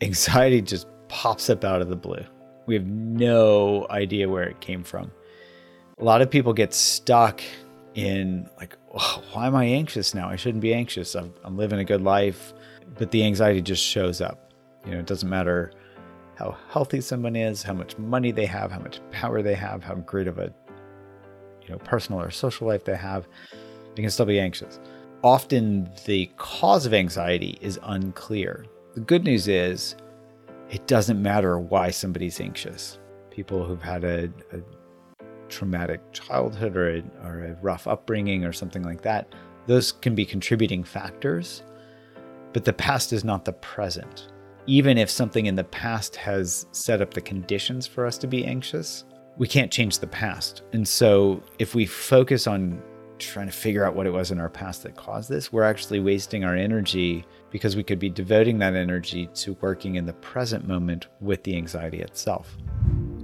anxiety just pops up out of the blue. We have no idea where it came from. A lot of people get stuck in like, oh, why am I anxious now? I shouldn't be anxious. I'm, I'm living a good life. But the anxiety just shows up. You know, it doesn't matter how healthy someone is, how much money they have, how much power they have, how great of a you know personal or social life they have, they can still be anxious. Often the cause of anxiety is unclear. The good news is it doesn't matter why somebody's anxious. People who've had a, a traumatic childhood or a, or a rough upbringing or something like that, those can be contributing factors. But the past is not the present. Even if something in the past has set up the conditions for us to be anxious, we can't change the past. And so if we focus on trying to figure out what it was in our past that caused this, we're actually wasting our energy because we could be devoting that energy to working in the present moment with the anxiety itself.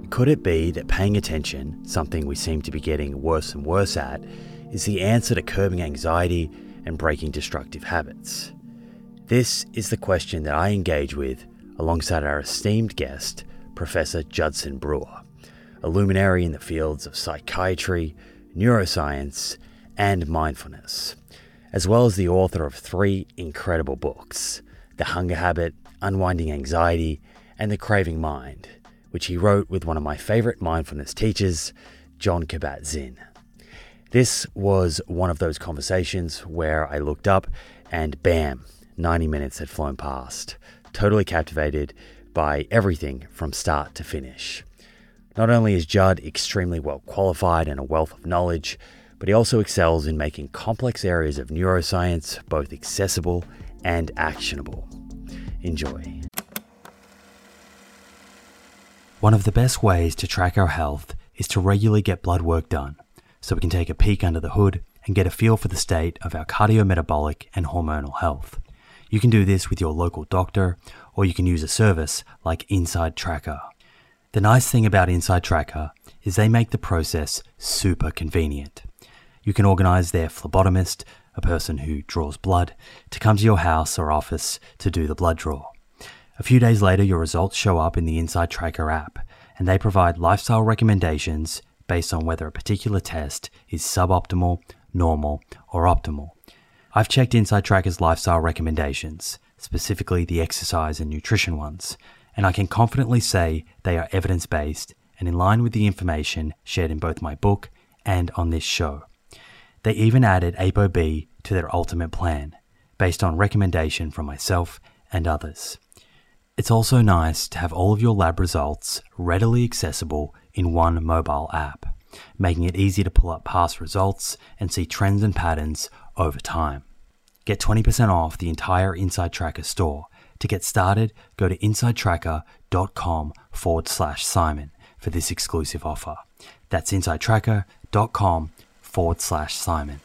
Could it be that paying attention, something we seem to be getting worse and worse at, is the answer to curbing anxiety and breaking destructive habits? This is the question that I engage with alongside our esteemed guest, Professor Judson Brewer, a luminary in the fields of psychiatry, neuroscience, and mindfulness, as well as the author of three incredible books The Hunger Habit, Unwinding Anxiety, and The Craving Mind, which he wrote with one of my favorite mindfulness teachers, Jon Kabat Zinn. This was one of those conversations where I looked up and bam, 90 minutes had flown past, totally captivated by everything from start to finish. Not only is Jud extremely well qualified and a wealth of knowledge, but he also excels in making complex areas of neuroscience both accessible and actionable. Enjoy. One of the best ways to track our health is to regularly get blood work done so we can take a peek under the hood and get a feel for the state of our cardiometabolic and hormonal health. You can do this with your local doctor, or you can use a service like Inside Tracker. The nice thing about Inside Tracker is they make the process super convenient. You can organize their phlebotomist, a person who draws blood, to come to your house or office to do the blood draw. A few days later, your results show up in the Inside Tracker app, and they provide lifestyle recommendations based on whether a particular test is suboptimal, normal, or optimal. I've checked Inside Tracker's lifestyle recommendations, specifically the exercise and nutrition ones, and I can confidently say they are evidence based and in line with the information shared in both my book and on this show. They even added ApoB to their ultimate plan, based on recommendation from myself and others. It's also nice to have all of your lab results readily accessible in one mobile app, making it easy to pull up past results and see trends and patterns over time. Get 20% off the entire Inside Tracker store. To get started, go to insidetracker.com forward slash Simon for this exclusive offer. That's insidetracker.com forward slash Simon.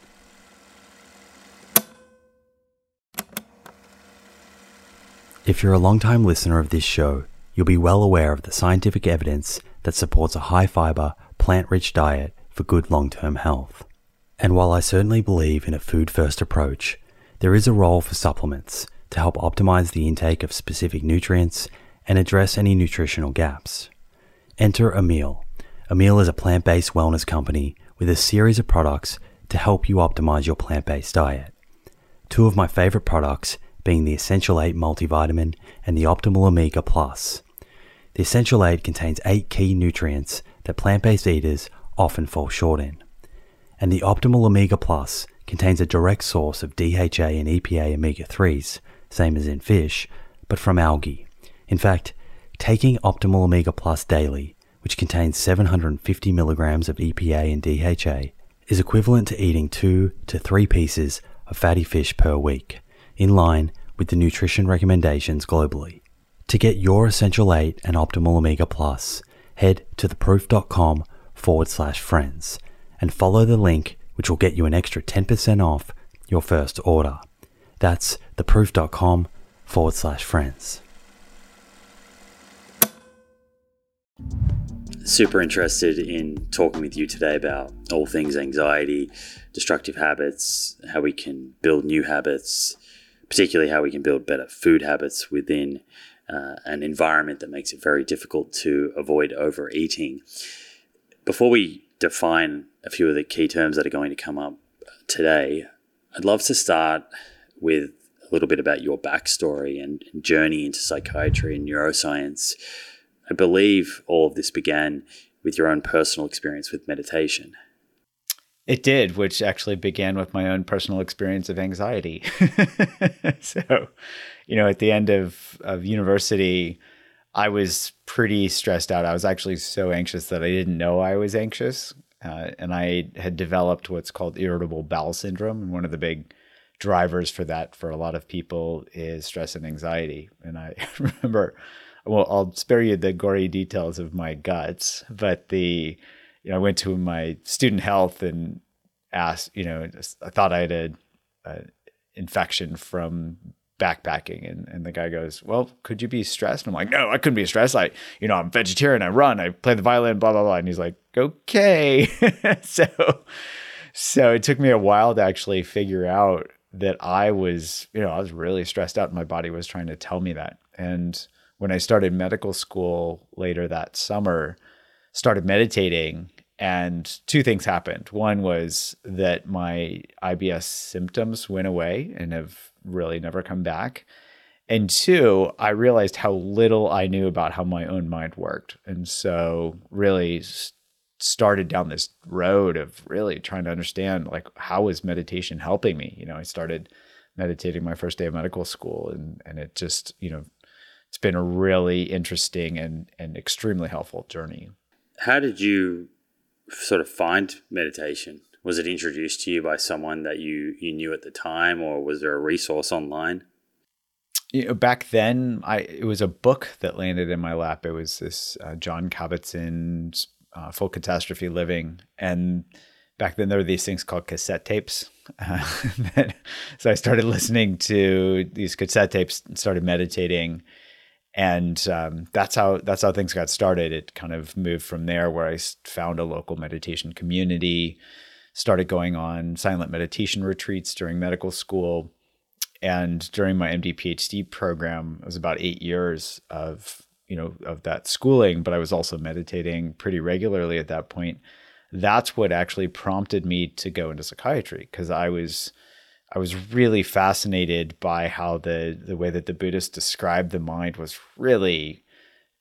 If you're a long-time listener of this show, you'll be well aware of the scientific evidence that supports a high fiber, plant rich diet for good long term health. And while I certainly believe in a food first approach, there is a role for supplements to help optimize the intake of specific nutrients and address any nutritional gaps. Enter Emil. Emil is a plant based wellness company with a series of products to help you optimize your plant based diet. Two of my favorite products being the Essential 8 multivitamin and the Optimal Omega Plus. The Essential 8 contains 8 key nutrients that plant based eaters often fall short in. And the Optimal Omega Plus contains a direct source of DHA and EPA omega 3s, same as in fish, but from algae. In fact, taking Optimal Omega Plus daily which contains 750 milligrams of EPA and DHA, is equivalent to eating two to three pieces of fatty fish per week, in line with the nutrition recommendations globally. To get your Essential 8 and Optimal Omega Plus, head to theproof.com forward slash friends and follow the link which will get you an extra 10% off your first order. That's theproof.com forward slash friends. Super interested in talking with you today about all things anxiety, destructive habits, how we can build new habits, particularly how we can build better food habits within uh, an environment that makes it very difficult to avoid overeating. Before we define a few of the key terms that are going to come up today, I'd love to start with a little bit about your backstory and, and journey into psychiatry and neuroscience. I believe all of this began with your own personal experience with meditation. It did, which actually began with my own personal experience of anxiety. so, you know, at the end of, of university, I was pretty stressed out. I was actually so anxious that I didn't know I was anxious. Uh, and I had developed what's called irritable bowel syndrome. And one of the big drivers for that for a lot of people is stress and anxiety. And I remember, well, I'll spare you the gory details of my guts, but the, you know, I went to my student health and asked, you know, I thought I had a, a infection from backpacking and, and the guy goes well could you be stressed? And i'm like no i couldn't be stressed. I you know i'm vegetarian i run i play the violin blah blah blah. And he's like okay. So so it took me a while to actually figure out that i was you know i was really stressed out and my body was trying to tell me that. And when i started medical school later that summer started meditating and two things happened. One was that my IBS symptoms went away and have really never come back. And two, I realized how little I knew about how my own mind worked. And so, really started down this road of really trying to understand like how is meditation helping me you know i started meditating my first day of medical school and and it just you know it's been a really interesting and and extremely helpful journey how did you sort of find meditation? Was it introduced to you by someone that you, you knew at the time, or was there a resource online? You know, back then, I it was a book that landed in my lap. It was this uh, Jon Kabat-Zinn's uh, Full Catastrophe Living, and back then there were these things called cassette tapes. Uh, so I started listening to these cassette tapes, and started meditating, and um, that's how that's how things got started. It kind of moved from there, where I found a local meditation community, started going on silent meditation retreats during medical school, and during my MD PhD program, it was about eight years of you know of that schooling, but I was also meditating pretty regularly at that point. That's what actually prompted me to go into psychiatry because I was I was really fascinated by how the the way that the Buddhists described the mind was really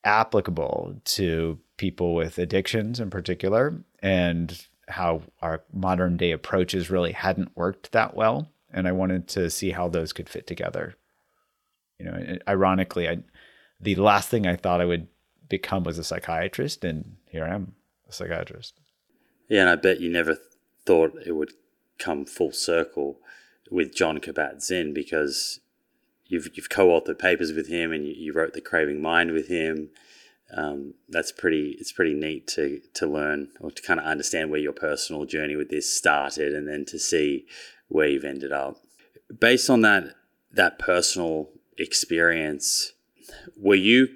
applicable to people with addictions in particular, and how our modern day approaches really hadn't worked that well. And I wanted to see how those could fit together. You know, ironically, I the last thing I thought I would become was a psychiatrist, and here I am, a psychiatrist. Yeah, and I bet you never thought it would come full circle with Jon Kabat-Zinn because you've you've co-authored papers with him and you, you wrote the Craving Mind with him. Um, that's pretty. It's pretty neat to to learn or to kind of understand where your personal journey with this started, and then to see where you've ended up. Based on that that personal experience, were you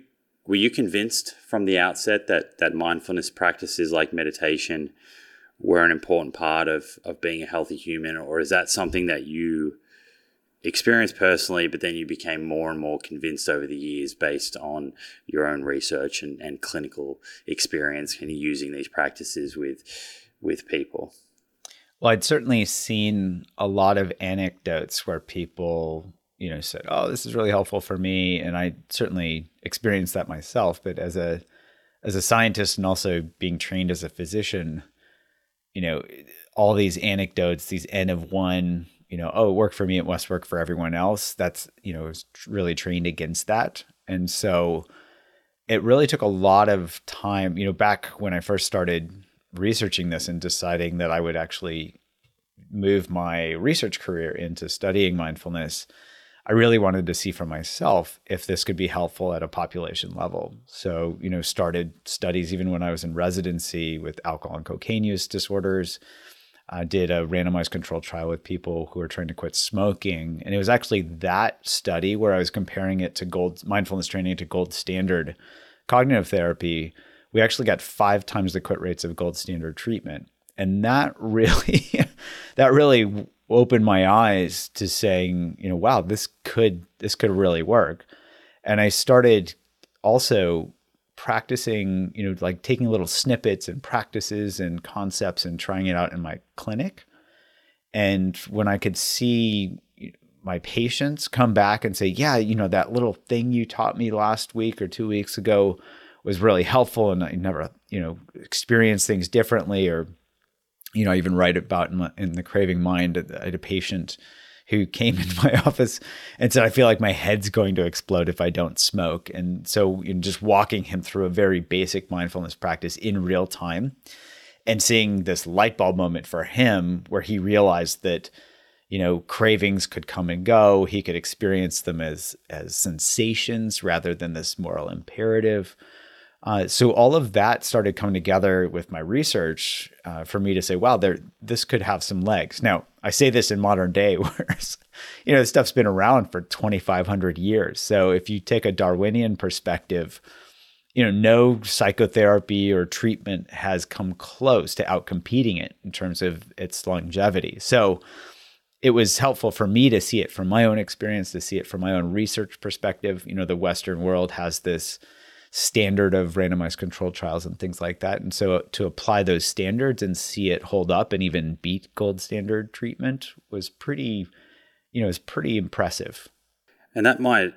were you convinced from the outset that that mindfulness practices like meditation were an important part of of being a healthy human, or is that something that you experienced personally, but then you became more and more convinced over the years based on your own research and, and clinical experience and using these practices with with people? Well, I'd certainly seen a lot of anecdotes where people, you know, said, "Oh, this is really helpful for me," and I certainly experienced that myself. But as a as a scientist and also being trained as a physician, you know, all these anecdotes, these N of one, you know, oh, it worked for me, it must work for everyone else. That's, you know, was really trained against that. And so it really took a lot of time, you know, back when I first started researching this and deciding that I would actually move my research career into studying mindfulness I really wanted to see for myself if this could be helpful at a population level. So, you know, started studies even when I was in residency with alcohol and cocaine use disorders. I did a randomized controlled trial with people who were trying to quit smoking. And it was actually that study where I was comparing it to gold mindfulness training to gold standard cognitive therapy. We actually got five times the quit rates of gold standard treatment. And that really that really opened my eyes to saying, you know, wow, this could this could really work. And I started also practicing, you know, like taking little snippets and practices and concepts and trying it out in my clinic. And when I could see my patients come back and say, yeah, you know, that little thing you taught me last week or two weeks ago was really helpful. And I never, you know, experienced things differently or, you know, I even write about in, my, in the craving mind, uh, I had a patient who came into my office and said, I feel like my head's going to explode if I don't smoke. And so you know, just walking him through a very basic mindfulness practice in real time and seeing this light bulb moment for him where he realized that, you know, cravings could come and go. He could experience them as as sensations rather than this moral imperative. Uh, so all of that started coming together with my research uh, for me to say, wow, there this could have some legs. Now I say this in modern day, where you know this stuff's been around for 2,500 years. So if you take a Darwinian perspective, you know no psychotherapy or treatment has come close to outcompeting it in terms of its longevity. So it was helpful for me to see it from my own experience, to see it from my own research perspective. You know, the Western world has this standard of randomized controlled trials and things like that. And so to apply those standards and see it hold up and even beat gold standard treatment was pretty, you know, was pretty impressive. And that might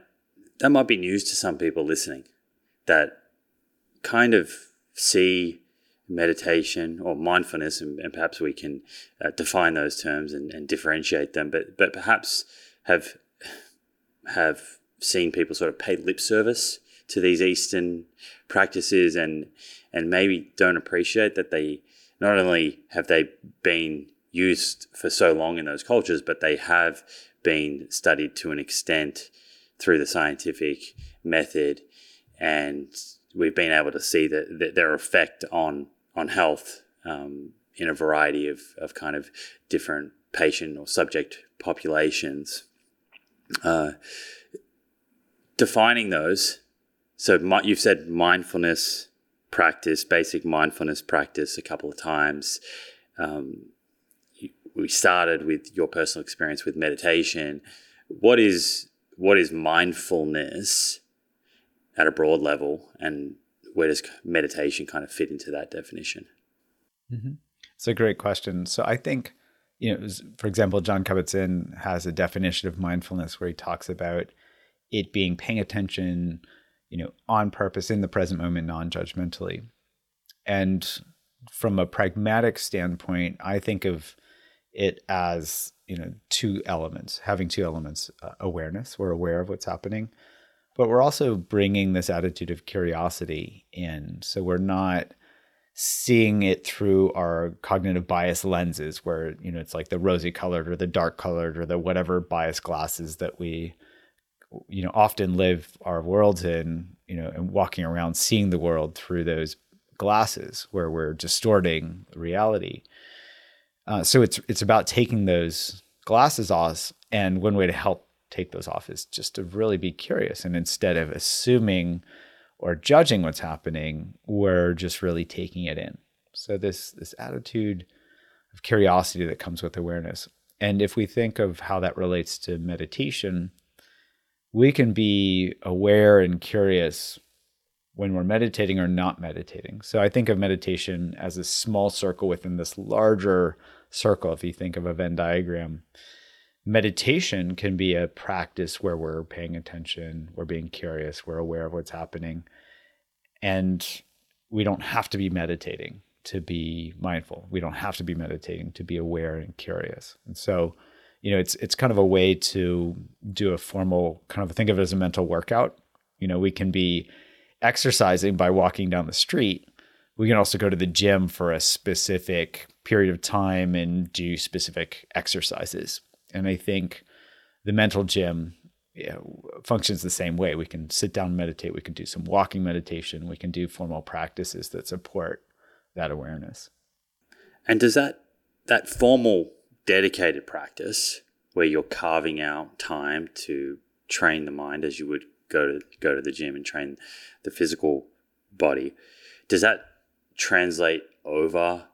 that might be news to some people listening that kind of see meditation or mindfulness, and, and perhaps we can uh, define those terms and, and differentiate them, but but perhaps have have seen people sort of pay lip service to these Eastern practices and and maybe don't appreciate that they not only have they been used for so long in those cultures, but they have been studied to an extent through the scientific method, and we've been able to see that, that their effect on on health um, in a variety of, of kind of different patient or subject populations. Uh, defining those so you've said mindfulness practice, basic mindfulness practice a couple of times. Um, we started with your personal experience with meditation. What is what is mindfulness at a broad level, and where does meditation kind of fit into that definition? Mm-hmm. It's a great question. So I think, you know, for example, Jon Kabat-Zinn has a definition of mindfulness where he talks about it being paying attention you know, on purpose in the present moment, non judgmentally. And from a pragmatic standpoint, I think of it as, you know, two elements, having two elements uh, awareness, we're aware of what's happening, but we're also bringing this attitude of curiosity in. So we're not seeing it through our cognitive bias lenses where you know it's like the rosy colored or the dark colored or the whatever bias glasses that we you know often live our worlds in you know and walking around seeing the world through those glasses where we're distorting reality. Uh, so it's it's about taking those glasses off and one way to help take those off is just to really be curious. And instead of assuming or judging what's happening we're just really taking it in. So this this attitude of curiosity that comes with awareness. And if we think of how that relates to meditation we can be aware and curious when we're meditating or not meditating. So I think of meditation as a small circle within this larger circle. If you think of a Venn diagram, meditation can be a practice where we're paying attention, we're being curious, we're aware of what's happening. And we don't have to be meditating to be mindful. We don't have to be meditating to be aware and curious. And so you know, it's it's kind of a way to do a formal kind of think of it as a mental workout. You know, we can be exercising by walking down the street. We can also go to the gym for a specific period of time and do specific exercises. And I think the mental gym you know, functions the same way. We can sit down and meditate. We can do some walking meditation. We can do formal practices that support that awareness. And does that that formal dedicated practice where you're carving out time to train the mind as you would go to go to the gym and train the physical body. Does that translate over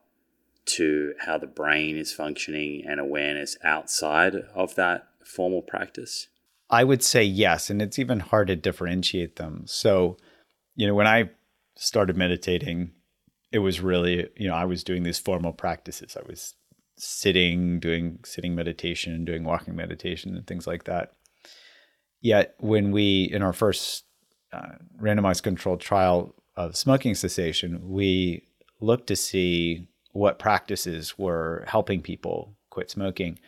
to how the brain is functioning and awareness outside of that formal practice? I would say yes, and it's even hard to differentiate them. So, you know, when I started meditating, it was really, you know, I was doing these formal practices. I was sitting, doing sitting meditation, doing walking meditation, and things like that. Yet, when we, in our first uh, randomized controlled trial of smoking cessation, we looked to see what practices were helping people quit smoking.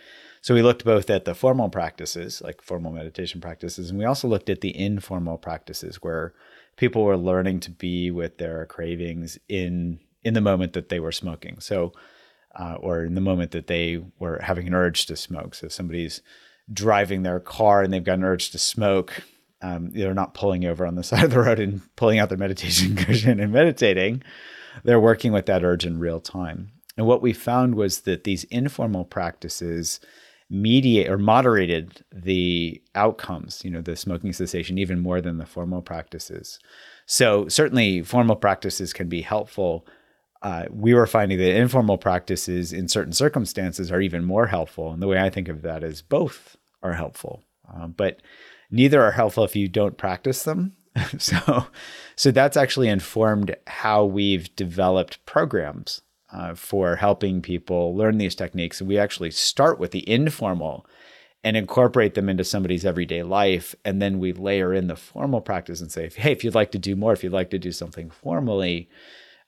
So we looked both at the formal practices, like formal meditation practices, and we also looked at the informal practices where people were learning to be with their cravings in in the moment that they were smoking. So, uh, or in the moment that they were having an urge to smoke. So, somebody's driving their car and they've got an urge to smoke, um, they're not pulling over on the side of the road and pulling out their meditation cushion and meditating. They're working with that urge in real time. And what we found was that these informal practices mediate or moderated the outcomes, you know, the smoking cessation even more than the formal practices. So certainly formal practices can be helpful. Uh, we were finding that informal practices in certain circumstances are even more helpful. And the way I think of that is both are helpful, um, but neither are helpful if you don't practice them. so, so that's actually informed how we've developed programs uh, for helping people learn these techniques. And we actually start with the informal and incorporate them into somebody's everyday life. And then we layer in the formal practice and say, hey, if you'd like to do more, if you'd like to do something formally,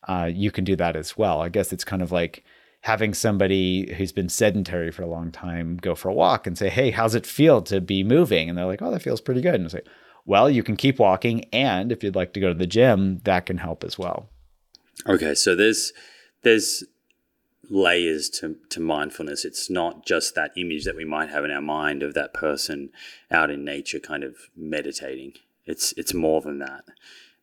uh, you can do that as well. I guess it's kind of like having somebody who's been sedentary for a long time go for a walk and say, hey, how's it feel to be moving? And they're like, oh, that feels pretty good. And it's like, well, you can keep walking. And if you'd like to go to the gym, that can help as well. Okay. So there's, there's layers to, to mindfulness. It's not just that image that we might have in our mind of that person out in nature kind of meditating. It's it's more than that.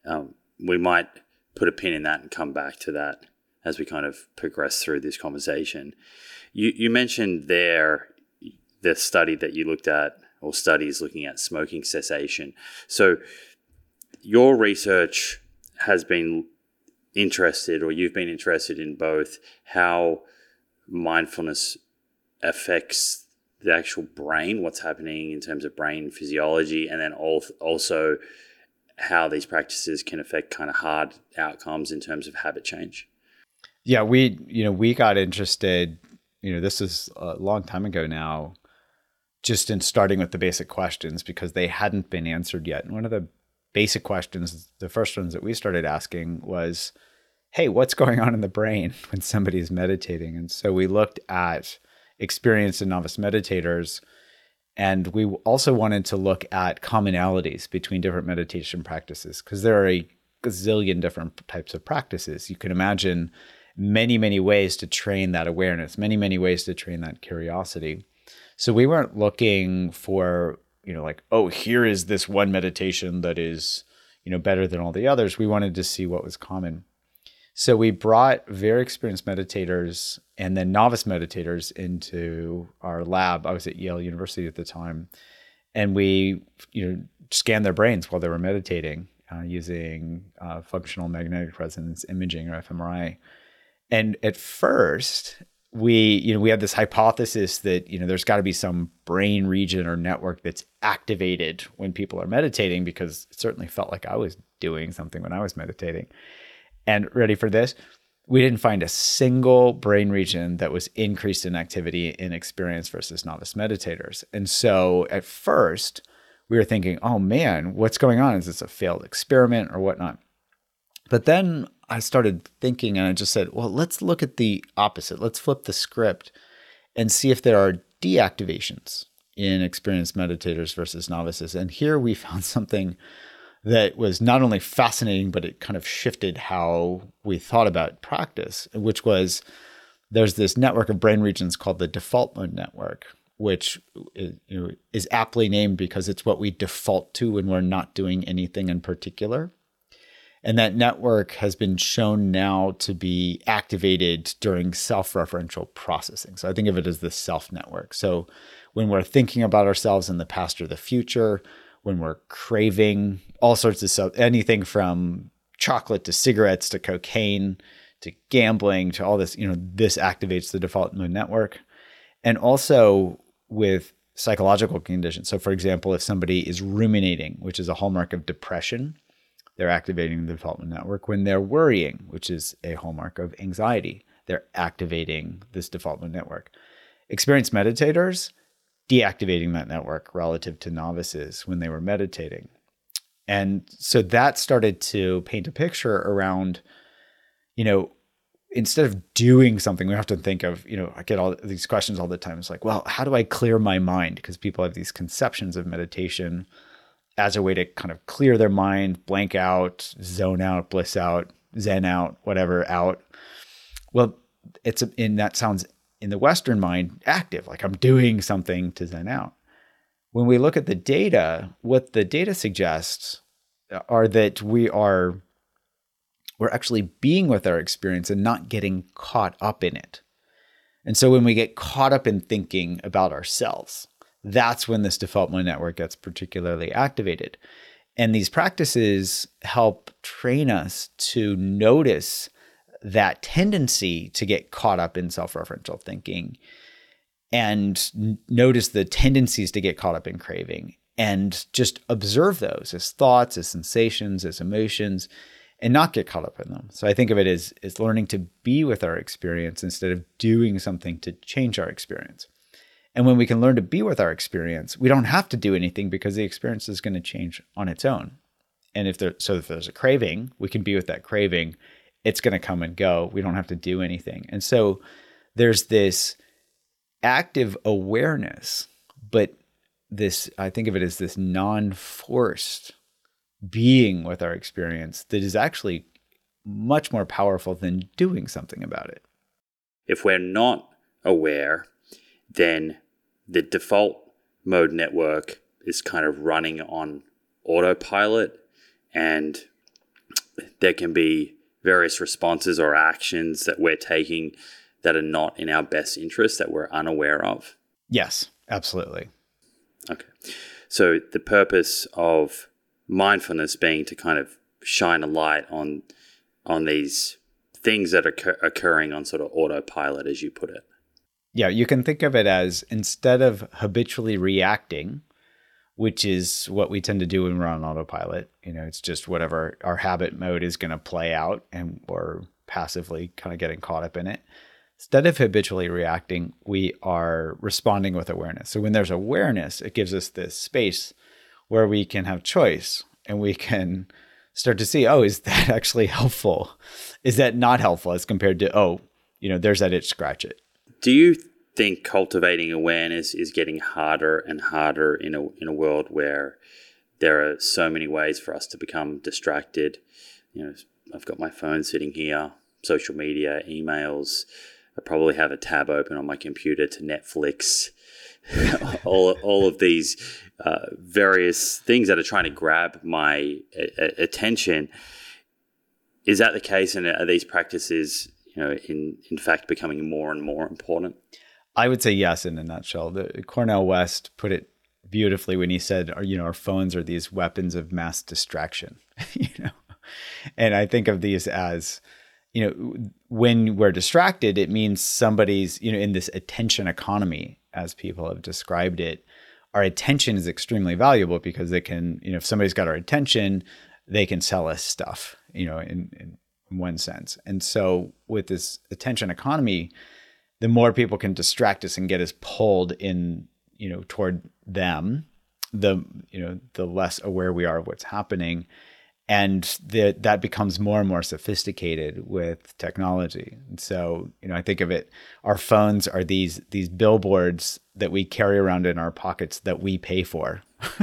Um, we might put a pin in that and come back to that as we kind of progress through this conversation. You you mentioned there the study that you looked at or studies looking at smoking cessation. So your research has been interested or you've been interested in both how mindfulness affects the actual brain, what's happening in terms of brain physiology, and then also how these practices can affect kind of hard outcomes in terms of habit change. Yeah, we you know we got interested. You know, this is a long time ago now. Just in starting with the basic questions because they hadn't been answered yet. And one of the basic questions, the first ones that we started asking was, hey, what's going on in the brain when somebody is meditating? And so we looked at experienced and novice meditators. And we also wanted to look at commonalities between different meditation practices because there are a gazillion different types of practices. You can imagine many, many ways to train that awareness, many, many ways to train that curiosity. So we weren't looking for you know, like, oh, here is this one meditation that is, you know, better than all the others. We wanted to see what was common. So we brought very experienced meditators and then novice meditators into our lab. I was at Yale University at the time, and we, you know, scanned their brains while they were meditating uh, using uh, functional magnetic resonance imaging or fMRI. And at first, we you know we had this hypothesis that you know there's got to be some brain region or network that's activated when people are meditating because it certainly felt like I was doing something when I was meditating. And ready for this? We didn't find a single brain region that was increased in activity in experienced versus novice meditators. And so at first, we were thinking, oh man, what's going on? Is this a failed experiment or whatnot? But then I started thinking and I just said, well, let's look at the opposite. Let's flip the script and see if there are deactivations in experienced meditators versus novices. And here we found something that was not only fascinating, but it kind of shifted how we thought about practice, which was there's this network of brain regions called the default mode network, which is, you know, is aptly named because it's what we default to when we're not doing anything in particular. And that network has been shown now to be activated during self referential processing. So I think of it as the self network. So when we're thinking about ourselves in the past or the future, when we're craving all sorts of stuff, anything from chocolate to cigarettes to cocaine to gambling to all this, you know, this activates the default mode network. And also with psychological conditions. So, for example, if somebody is ruminating, which is a hallmark of depression, they're activating the default mode network. When they're worrying, which is a hallmark of anxiety, they're activating this default mode network. Experienced meditators, deactivating that network relative to novices when they were meditating. And so that started to paint a picture around, you know, instead of doing something, we to think of, you know, I get all these questions all the time. It's like, well, how do I clear my mind? Because people have these conceptions of meditation as a way to kind of clear their mind, blank out, zone out, bliss out, zen out, whatever out. Well, it's a, and that sounds in the Western mind active, like I'm doing something to zen out. When we look at the data, what the data suggests uh, are that we are we're actually being with our experience and not getting caught up in it. And so when we get caught up in thinking about ourselves, that's when this default mode network gets particularly activated. And these practices help train us to notice that tendency to get caught up in self referential thinking and notice the tendencies to get caught up in craving and just observe those as thoughts, as sensations, as emotions, and not get caught up in them. So I think of it as, as learning to be with our experience instead of doing something to change our experience. And when we can learn to be with our experience, we don't have to do anything because the experience is going to change on its own. And if there, so if there's a craving, we can be with that craving. It's going to come and go. We don't have to do anything. And so there's this active awareness, but this, I think of it as this non forced being with our experience that is actually much more powerful than doing something about it. If we're not aware, then the default mode network is kind of running on autopilot and there can be various responses or actions that we're taking that are not in our best interest that we're unaware of. Yes, absolutely. Okay. So the purpose of mindfulness being to kind of shine a light on on these things that are occurring on sort of autopilot as you put it. Yeah, you can think of it as instead of habitually reacting, which is what we tend to do when we're on autopilot, you know, it's just whatever our habit mode is going to play out and we're passively kind of getting caught up in it. Instead of habitually reacting, we are responding with awareness. So when there's awareness, it gives us this space where we can have choice and we can start to see, oh, is that actually helpful? Is that not helpful as compared to, oh, you know, there's that itch, scratch it. Do you think cultivating awareness is getting harder and harder in a in a world where there are so many ways for us to become distracted? You know, I've got my phone sitting here, social media, emails. I probably have a tab open on my computer to Netflix. all all of these uh, various things that are trying to grab my a- attention. Is that the case, and are these practices, you know, in in fact becoming more and more important? I would say yes, in a nutshell. The, Cornel West put it beautifully when he said, "You know, our phones are these weapons of mass distraction." you know, and I think of these as you know when we're distracted it means somebody's you know in this attention economy as people have described it, our attention is extremely valuable because they can, you know, if somebody's got our attention, they can sell us stuff, you know, in, in one sense. And so with this attention economy, the more people can distract us and get us pulled in, you know, toward them, the you know, the less aware we are of what's happening and the, that becomes more and more sophisticated with technology. And so, you know, I think of it, our phones are these these billboards that we carry around in our pockets that we pay for.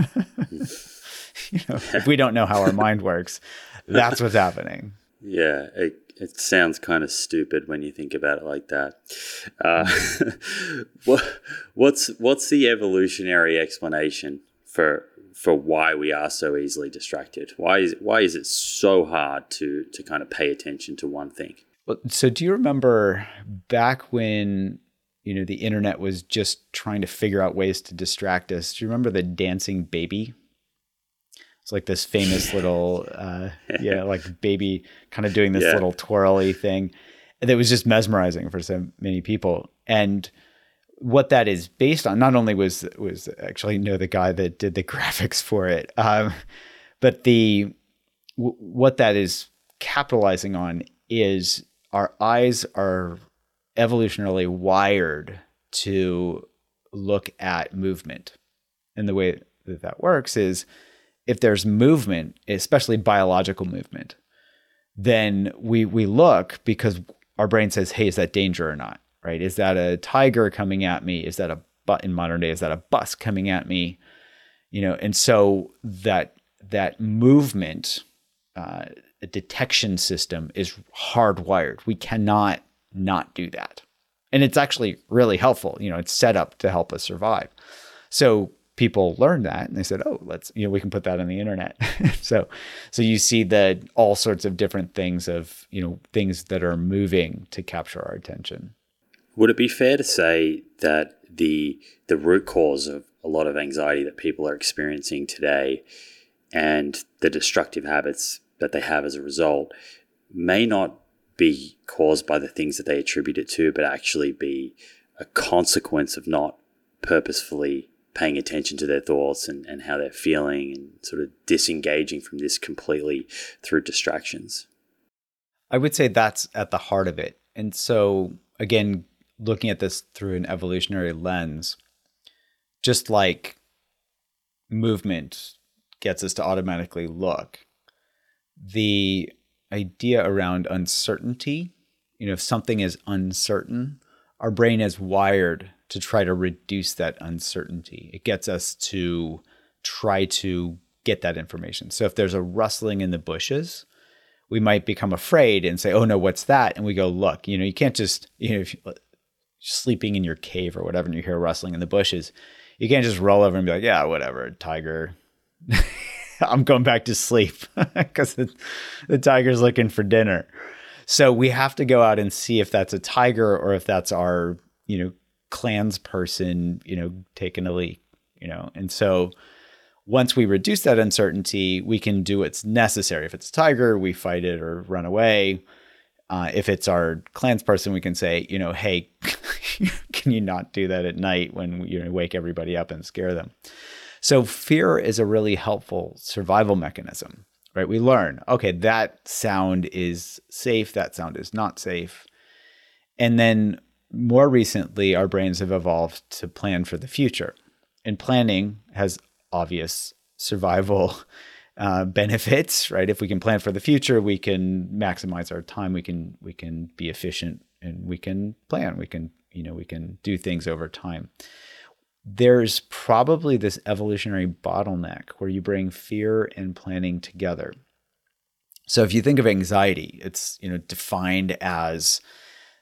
you know, if we don't know how our mind works, that's what's happening. Yeah, it, it sounds kind of stupid when you think about it like that. Uh, what, what's what's the evolutionary explanation for for why we are so easily distracted. Why is why is it so hard to to kind of pay attention to one thing? Well, so do you remember back when you know the internet was just trying to figure out ways to distract us? Do you remember the dancing baby? It's like this famous little uh, yeah, like baby kind of doing this yeah. little twirly thing that was just mesmerizing for so many people. And what that is based on not only was was actually know the guy that did the graphics for it um, but the w- what that is capitalizing on is our eyes are evolutionarily wired to look at movement and the way that that works is if there's movement especially biological movement then we we look because our brain says hey is that danger or not right? Is that a tiger coming at me? Is that a but in modern day is that a bus coming at me? You know, and so that that movement uh, detection system is hardwired. We cannot not do that, and it's actually really helpful. You know, it's set up to help us survive. So people learned that and they said, "Oh, let's you know we can put that on the internet." so so you see that all sorts of different things of you know things that are moving to capture our attention. Would it be fair to say that the the root cause of a lot of anxiety that people are experiencing today and the destructive habits that they have as a result may not be caused by the things that they attribute it to, but actually be a consequence of not purposefully paying attention to their thoughts and, and how they're feeling and sort of disengaging from this completely through distractions? I would say that's at the heart of it. And so, again, looking at this through an evolutionary lens, just like movement gets us to automatically look, the idea around uncertainty, you know, if something is uncertain, our brain is wired to try to reduce that uncertainty. It gets us to try to get that information. So if there's a rustling in the bushes, we might become afraid and say, "Oh no, what's that?" And we go look. You know, you can't just you know if, sleeping in your cave or whatever and you hear rustling in the bushes, you can't just roll over and be like, yeah, whatever, tiger. I'm going back to sleep because the, the tiger's looking for dinner. So we have to go out and see if that's a tiger or if that's our, you know, clans person, you know, taking a leak, you know. And so once we reduce that uncertainty, we can do what's necessary. If it's a tiger, we fight it or run away. Uh, if it's our clans person, we can say, you know, hey, can you not do that at night when you wake everybody up and scare them? So fear is a really helpful survival mechanism, right? We learn, okay, that sound is safe, that sound is not safe. And then more recently, our brains have evolved to plan for the future. And planning has obvious survival uh, benefits, right? If we can plan for the future, we can maximize our time. We can we can be efficient, and we can plan. We can you know we can do things over time. There's probably this evolutionary bottleneck where you bring fear and planning together. So if you think of anxiety, it's you know defined as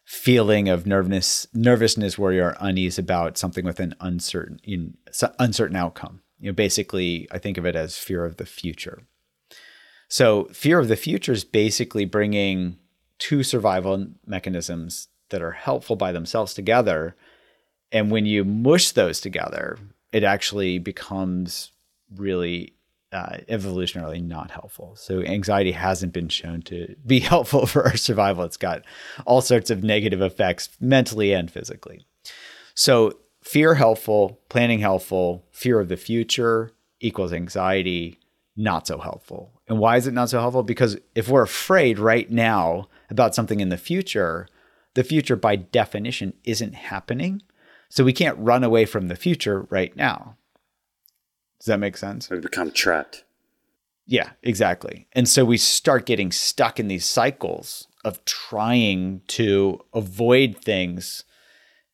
feeling of nervousness nervousness where you're unease about something with an uncertain in, uncertain outcome you know, basically, I think of it as fear of the future. So, fear of the future is basically bringing two survival mechanisms that are helpful by themselves together. And when you mush those together, it actually becomes really uh, evolutionarily not helpful. So, anxiety hasn't been shown to be helpful for our survival. It's got all sorts of negative effects mentally and physically. So, fear helpful, planning helpful, fear of the future equals anxiety, not so helpful. And why is it not so helpful? Because if we're afraid right now about something in the future, the future by definition isn't happening. So we can't run away from the future right now. Does that make sense? We become trapped. Yeah, exactly. And so we start getting stuck in these cycles of trying to avoid things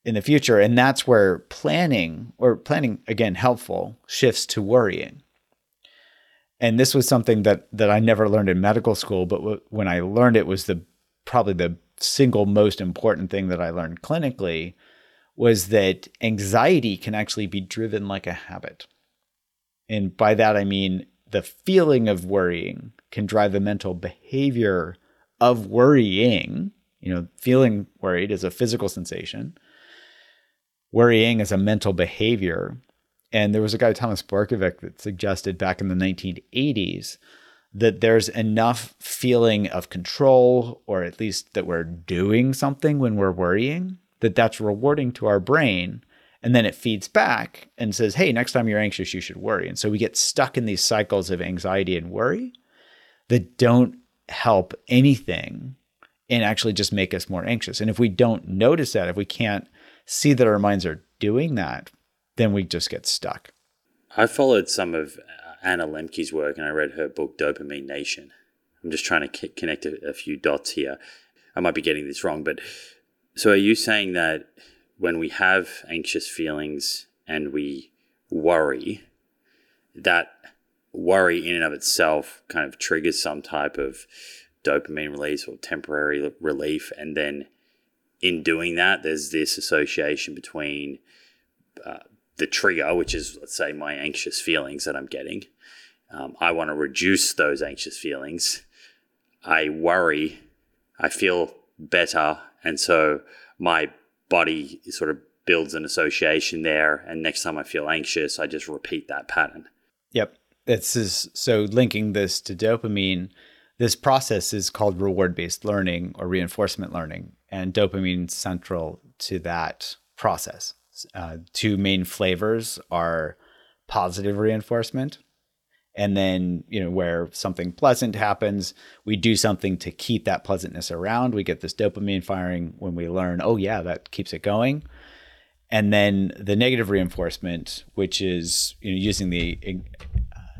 in the future. And that's where planning, or planning again, helpful, shifts to worrying. And this was something that that I never learned in medical school, but w- when I learned it was the probably the single most important thing that I learned clinically was that anxiety can actually be driven like a habit. And by that I mean the feeling of worrying can drive the mental behavior of worrying. You know, feeling worried is a physical sensation worrying is a mental behavior. And there was a guy, Thomas Borkovec, that suggested back in the 1980s that there's enough feeling of control, or at least that we're doing something when we're worrying, that that's rewarding to our brain. And then it feeds back and says, hey, next time you're anxious, you should worry. And so we get stuck in these cycles of anxiety and worry that don't help anything and actually just make us more anxious. And if we don't notice that, if we can't see that our minds are doing that, then we just get stuck. I followed some of uh, Anna Lembke's work and I read her book Dopamine Nation. I'm just trying to connect a, a few dots here. I might be getting this wrong, but so are you saying that when we have anxious feelings and we worry, that worry in and of itself kind of triggers some type of dopamine release or temporary relief. And then in doing that, there's this association between uh, the trigger, which is, let's say, my anxious feelings that I'm getting. Um, I want to reduce those anxious feelings. I worry, I feel better. And so my body sort of builds an association there. And next time I feel anxious, I just repeat that pattern. Yep. This is so linking this to dopamine. This process is called reward based learning or reinforcement learning, and dopamine central to that process. Uh, two main flavors are positive reinforcement, and then you know where something pleasant happens, we do something to keep that pleasantness around. We get this dopamine firing when we learn, oh yeah, that keeps it going and then the negative reinforcement, which is you know, using the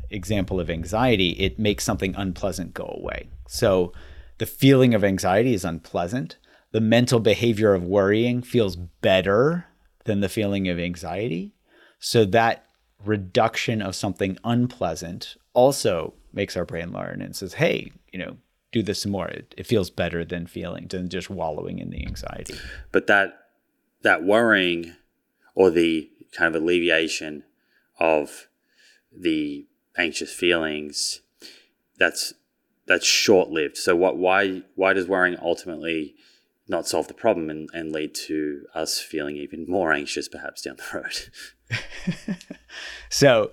example of anxiety, it makes something unpleasant go away. So the feeling of anxiety is unpleasant. The mental behavior of worrying feels better than the feeling of anxiety. So that reduction of something unpleasant also makes our brain learn and says, hey, you know, do this some more. It, it feels better than feeling, than just wallowing in the anxiety. But that that worrying or the kind of alleviation of the anxious feelings, that's that's short lived. So what why why does worrying ultimately not solve the problem and, and lead to us feeling even more anxious perhaps down the road? so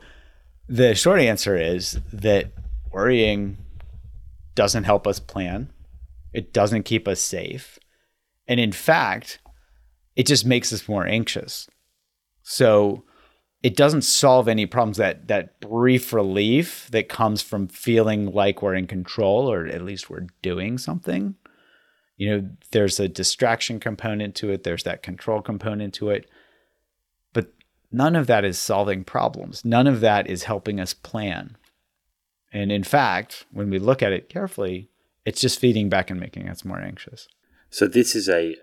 the short answer is that worrying doesn't help us plan. It doesn't keep us safe. And in fact, it just makes us more anxious. So it doesn't solve any problems that that brief relief that comes from feeling like we're in control or at least we're doing something you know there's a distraction component to it there's that control component to it none of that is solving problems. None of that is helping us plan. And in fact when we look at it carefully it's just feeding back and making us more anxious. So this is a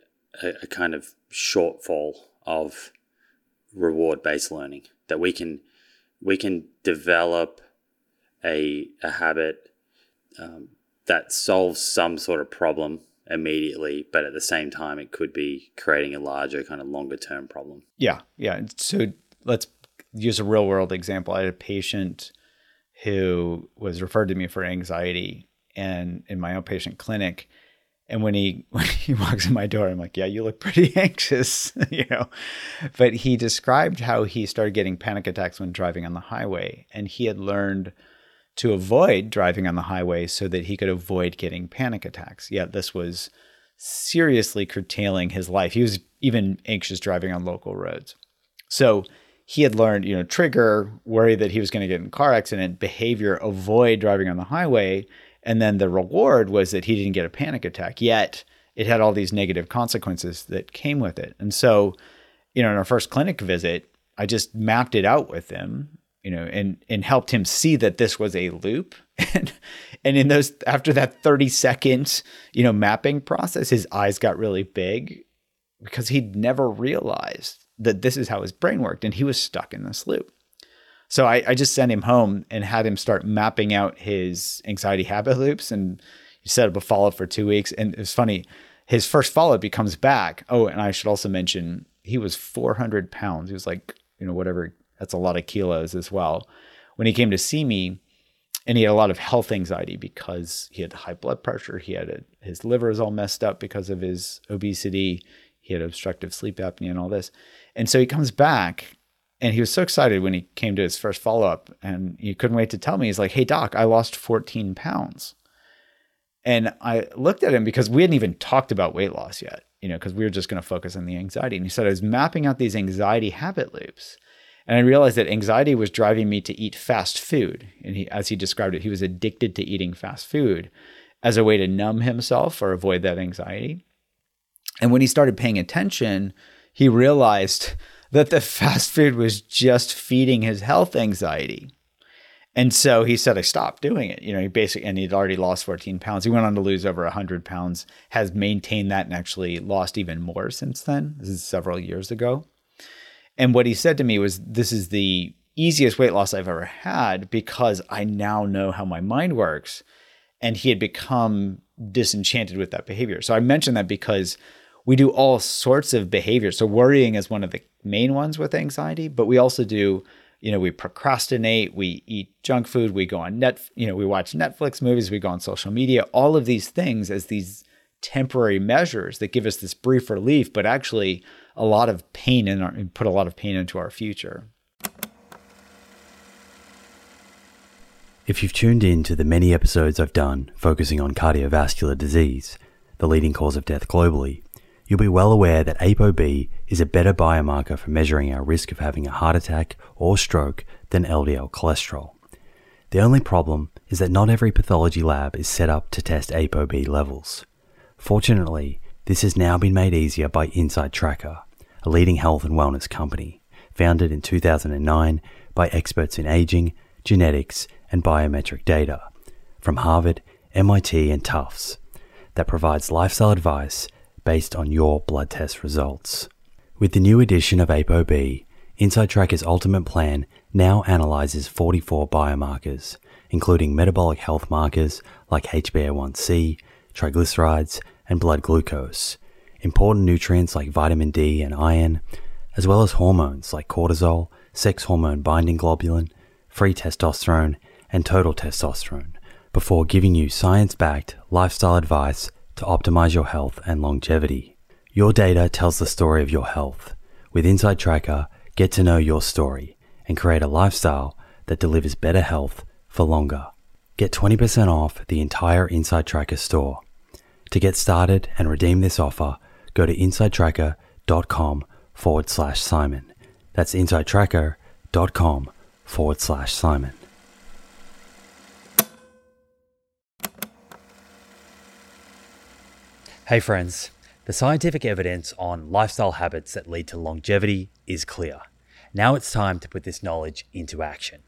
a, kind of shortfall of reward based learning that we can we can develop a a habit um, that solves some sort of problem immediately, but at the same time, it could be creating a larger kind of longer term problem. Yeah, yeah. So let's use a real world example. I had a patient who was referred to me for anxiety, and in my outpatient clinic, and when he when he walks in my door, I'm like, "Yeah, you look pretty anxious," you know. But he described how he started getting panic attacks when driving on the highway, and he had learned to avoid driving on the highway so that he could avoid getting panic attacks. Yet this was seriously curtailing his life. He was even anxious driving on local roads. So he had learned, you know, trigger, worry that he was going to get in a car accident, behavior, avoid driving on the highway and then the reward was that he didn't get a panic attack, yet it had all these negative consequences that came with it. And so, you know, in our first clinic visit, I just mapped it out with him, you know, and and helped him see that this was a loop. and and in those after that 30 second, you know, mapping process, his eyes got really big because he'd never realized that this is how his brain worked and he was stuck in this loop. So I, I just sent him home and had him start mapping out his anxiety habit loops and he set up a follow up for two weeks. And it was funny, his first follow up, he comes back. Oh, and I should also mention he was 400 pounds. He was like, you know, whatever, that's a lot of kilos as well. When he came to see me, and he had a lot of health anxiety because he had high blood pressure. He had a, his liver is all messed up because of his obesity. He had obstructive sleep apnea and all this. And so he comes back and he was so excited when he came to his first follow up and he couldn't wait to tell me. He's like, Hey, doc, I lost 14 pounds. And I looked at him because we hadn't even talked about weight loss yet, you know, because we were just going to focus on the anxiety. And he said, I was mapping out these anxiety habit loops. And I realized that anxiety was driving me to eat fast food. And he, as he described it, he was addicted to eating fast food as a way to numb himself or avoid that anxiety. And when he started paying attention, he realized that the fast food was just feeding his health anxiety. And so he said, I stopped doing it. You know, he basically, and he'd already lost 14 pounds. He went on to lose over 100 pounds, has maintained that and actually lost even more since then. This is several years ago. And what he said to me was, This is the easiest weight loss I've ever had because I now know how my mind works. And he had become disenchanted with that behavior. So I mentioned that because we do all sorts of behaviors. So worrying is one of the main ones with anxiety, but we also do you know we procrastinate we eat junk food we go on net you know we watch netflix movies we go on social media all of these things as these temporary measures that give us this brief relief but actually a lot of pain in our put a lot of pain into our future if you've tuned in to the many episodes I've done focusing on cardiovascular disease, the leading cause of death globally, you'll be well aware that ApoB is a better biomarker for measuring our risk of having a heart attack or stroke than LDL cholesterol. The only problem is that not every pathology lab is set up to test ApoB levels. Fortunately, this has now been made easier by InsideTracker, a leading health and wellness company, founded in 2009 by experts in aging, genetics, and biometric data from Harvard, MIT, and Tufts that provides lifestyle advice based on your blood test results. With the new edition of ApoB, InsideTracker's ultimate plan now analyzes 44 biomarkers, including metabolic health markers like HbA1c, triglycerides, and blood glucose, important nutrients like vitamin D and iron, as well as hormones like cortisol, sex hormone binding globulin, free testosterone, and total testosterone, before giving you science backed lifestyle advice to optimize your health and longevity. Your data tells the story of your health. With InsideTracker, get to know your story and create a lifestyle that delivers better health for longer. Get 20% off the entire InsideTracker store. To get started and redeem this offer, go to insidetracker.com forward slash Simon. That's insidetracker.com forward slash Simon. Hey, friends. The scientific evidence on lifestyle habits that lead to longevity is clear. Now it's time to put this knowledge into action.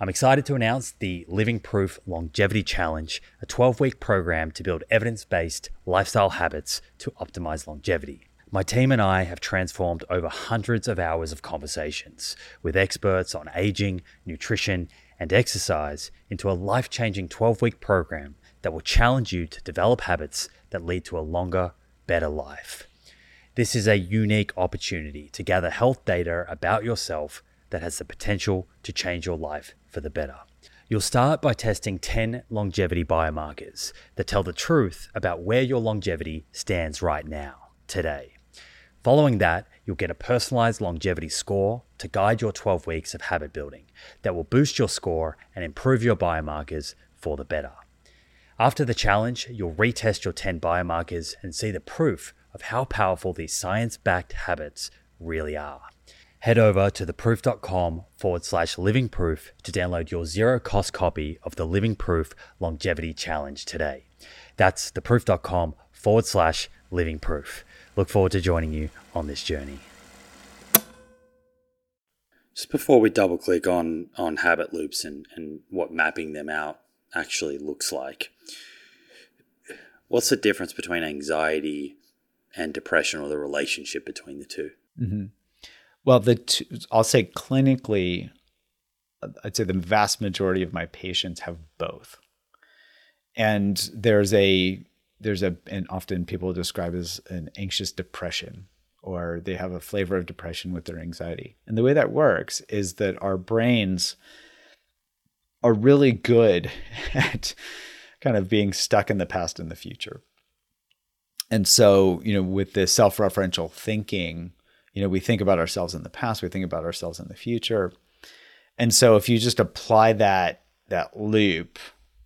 I'm excited to announce the Living Proof Longevity Challenge, a 12 week program to build evidence based lifestyle habits to optimize longevity. My team and I have transformed over hundreds of hours of conversations with experts on aging, nutrition, and exercise into a life changing 12 week program that will challenge you to develop habits that lead to a longer, better life. This is a unique opportunity to gather health data about yourself that has the potential to change your life for the better. You'll start by testing 10 longevity biomarkers that tell the truth about where your longevity stands right now, today. Following that, you'll get a personalized longevity score to guide your 12 weeks of habit building that will boost your score and improve your biomarkers for the better. After the challenge, you'll retest your 10 biomarkers and see the proof of how powerful these science backed habits really are. Head over to theproof.com forward slash living proof to download your zero cost copy of the Living Proof Longevity Challenge today. That's theproof.com forward slash living proof. Look forward to joining you on this journey. Just before we double click on, on habit loops and, and what mapping them out actually looks like. What's the difference between anxiety and depression, or the relationship between the 2 mm-hmm. Well, the I'll say clinically, I'd say the vast majority of my patients have both, and there's a there's a and often people describe as an anxious depression or they have a flavor of depression with their anxiety. And the way that works is that our brains are really good at kind of being stuck in the past and the future. And so, you know, with this self-referential thinking, you know, we think about ourselves in the past, we think about ourselves in the future. And so if you just apply that that loop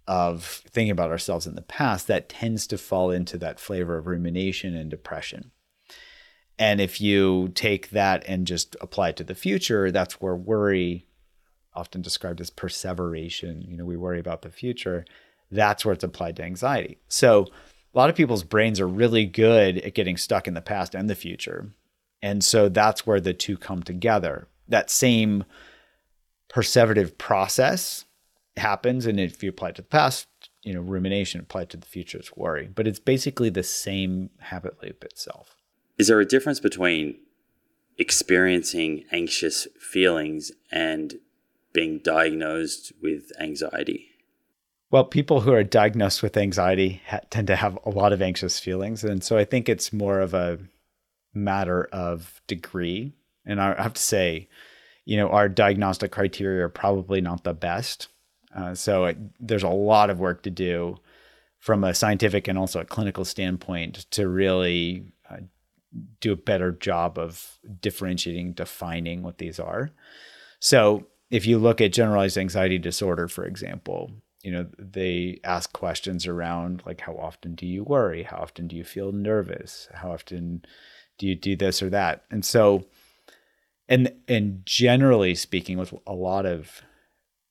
of thinking about ourselves in the past, that tends to fall into that flavor of rumination and depression. And if you take that and just apply it to the future, that's where worry, often described as perseveration, you know, we worry about the future, that's where it's applied to anxiety. So a lot of people's brains are really good at getting stuck in the past and the future. And so that's where the two come together. That same perseverative process happens. And if you apply it to the past, you know, rumination applied to the future is worry. But it's basically the same habit loop itself. Is there a difference between experiencing anxious feelings and being diagnosed with anxiety? Well, people who are diagnosed with anxiety ha- tend to have a lot of anxious feelings. And so I think it's more of a matter of degree. And I have to say, you know, our diagnostic criteria are probably not the best. Uh, so it, there's a lot of work to do from a scientific and also a clinical standpoint to really uh, do a better job of differentiating, defining what these are. So if you look at generalized anxiety disorder, for example, you know they ask questions around like how often do you worry how often do you feel nervous how often do you do this or that? And so and and generally speaking with a lot of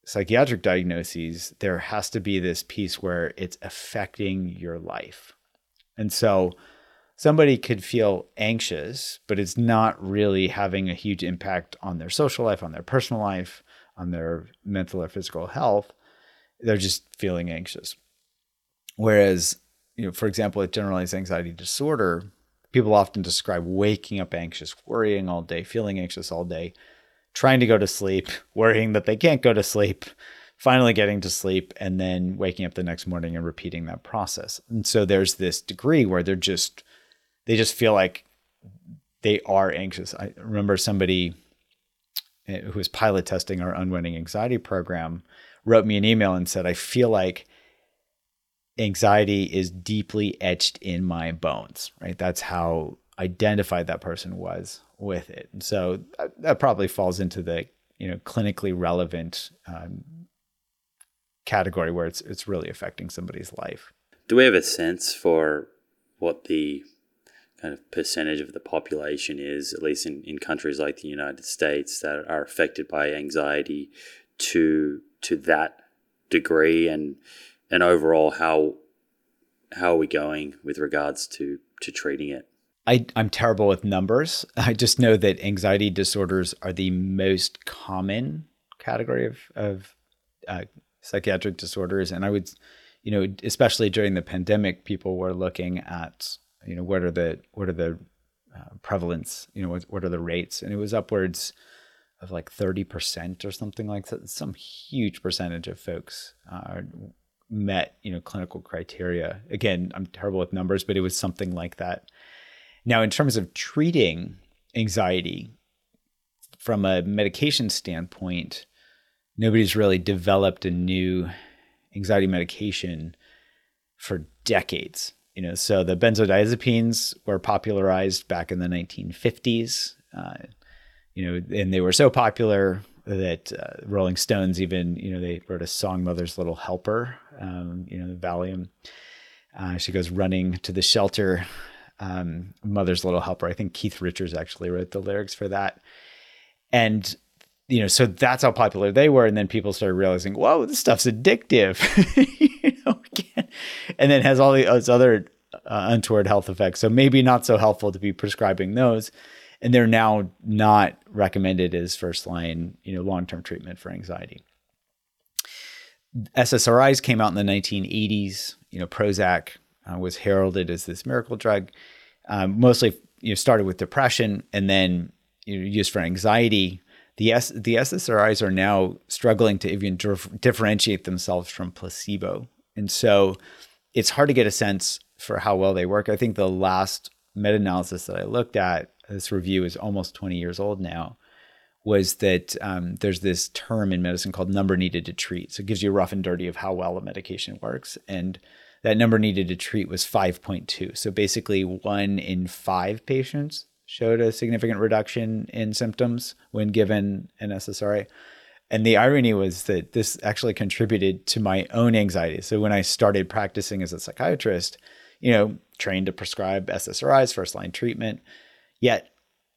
psychiatric diagnoses there has to be this piece where it's affecting your life. And so somebody could feel anxious but it's not really having a huge impact on their social life on their personal life on their mental or physical health. They're just feeling anxious. Whereas, you know, for example, with generalized anxiety disorder, people often describe waking up anxious, worrying all day, feeling anxious all day, trying to go to sleep, worrying that they can't go to sleep, finally getting to sleep, and then waking up the next morning and repeating that process. And so there's this degree where they're just, they just feel like they are anxious. I remember somebody eh, who was pilot testing our unwinding anxiety program wrote me an email and said, I feel like anxiety is deeply etched in my bones, right? That's how identified that person was with it. And so that, that probably falls into the, you know, clinically relevant um, category where it's, it's really affecting somebody's life. Do we have a sense for what the kind of percentage of the population is, at least in, in countries like the United States, that are affected by anxiety to to that degree and and overall how how are we going with regards to to treating it I, I'm terrible with numbers. I just know that anxiety disorders are the most common category of, of uh, psychiatric disorders. And I would, you know, especially during the pandemic, people were looking at, you know, what are the what are the uh, prevalence, you know, what, what are the rates, and it was upwards of like 30% or something like that. Some huge percentage of folks uh, met, you know, clinical criteria. Again, I'm terrible with numbers, but it was something like that. Now, in terms of treating anxiety from a medication standpoint, nobody's really developed a new anxiety medication for decades. You know, so the benzodiazepines were popularized back in the 1950s. Uh, you know, and they were so popular that uh, Rolling Stones even, you know, they wrote a song, Mother's Little Helper, um, you know, the Valium. Uh, she goes running to the shelter, um, Mother's Little Helper. I think Keith Richards actually wrote the lyrics for that. And, you know, so that's how popular they were. And then people started realizing, whoa, this stuff's addictive, you know, and then has all these other uh, untoward health effects. So maybe not so helpful to be prescribing those and they're now not recommended as first line, you know, long term treatment for anxiety. SSRIs came out in the 1980s. You know, Prozac uh, was heralded as this miracle drug. Um, mostly, you know, started with depression and then you know, used for anxiety. The S- the SSRIs are now struggling to even dif- differentiate themselves from placebo, and so it's hard to get a sense for how well they work. I think the last meta analysis that I looked at this review is almost 20 years old now, was that um, there's this term in medicine called number needed to treat. So it gives you a rough and dirty of how well a medication works. And that number needed to treat was 5.2. So basically, one in five patients showed a significant reduction in symptoms when given an SSRI. And the irony was that this actually contributed to my own anxiety. So when I started practicing as a psychiatrist, you know, trained to prescribe SSRIs, first line treatment, yet